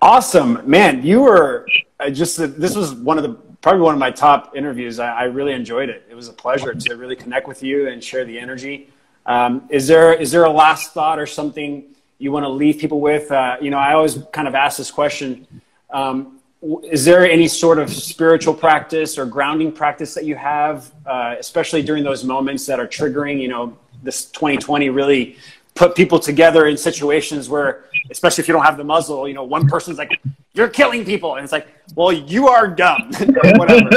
Awesome, man! You were just this was one of the probably one of my top interviews. I, I, really enjoyed it. It was a pleasure to really connect with you and share the energy. Um, is there is there a last thought or something you want to leave people with? Uh, you know, I always kind of ask this question. Um, is there any sort of spiritual practice or grounding practice that you have, uh, especially during those moments that are triggering? You know, this 2020 really put people together in situations where, especially if you don't have the muzzle, you know, one person's like, "You're killing people," and it's like, "Well, you are dumb," whatever.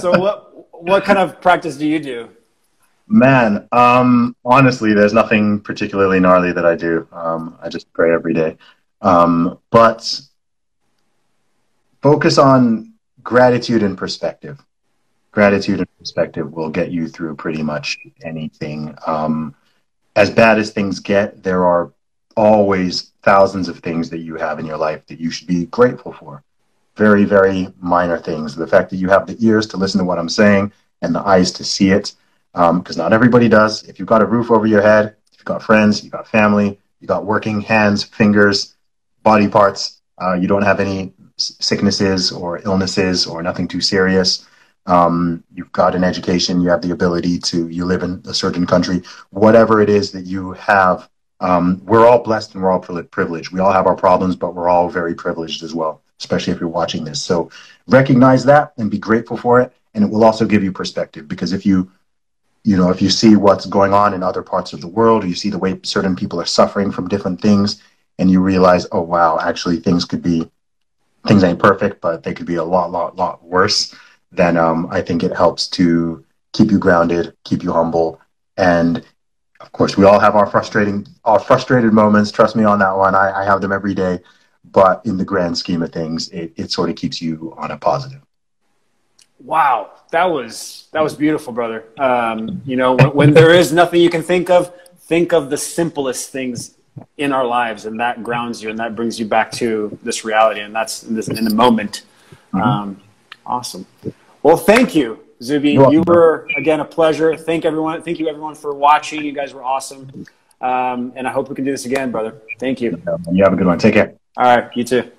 so, what what kind of practice do you do? Man, um, honestly, there's nothing particularly gnarly that I do. Um, I just pray every day. Um, but focus on gratitude and perspective. Gratitude and perspective will get you through pretty much anything. Um, as bad as things get, there are always thousands of things that you have in your life that you should be grateful for. Very, very minor things. The fact that you have the ears to listen to what I'm saying and the eyes to see it because um, not everybody does. If you've got a roof over your head, if you've got friends, you've got family, you've got working hands, fingers, body parts, uh, you don't have any sicknesses or illnesses or nothing too serious. Um, you've got an education, you have the ability to, you live in a certain country, whatever it is that you have, um, we're all blessed and we're all privileged. We all have our problems, but we're all very privileged as well, especially if you're watching this. So recognize that and be grateful for it. And it will also give you perspective because if you you know, if you see what's going on in other parts of the world, or you see the way certain people are suffering from different things, and you realize, oh wow, actually things could be, things ain't perfect, but they could be a lot, lot, lot worse. Then um, I think it helps to keep you grounded, keep you humble, and of course, we all have our frustrating, our frustrated moments. Trust me on that one. I, I have them every day, but in the grand scheme of things, it, it sort of keeps you on a positive. Wow, that was that was beautiful, brother. Um, you know, when, when there is nothing you can think of, think of the simplest things in our lives, and that grounds you, and that brings you back to this reality, and that's in, this, in the moment. Mm-hmm. Um, awesome. Well, thank you, Zuby. You were again a pleasure. Thank everyone. Thank you everyone for watching. You guys were awesome, um, and I hope we can do this again, brother. Thank you. You have a good one. Take care. All right. You too.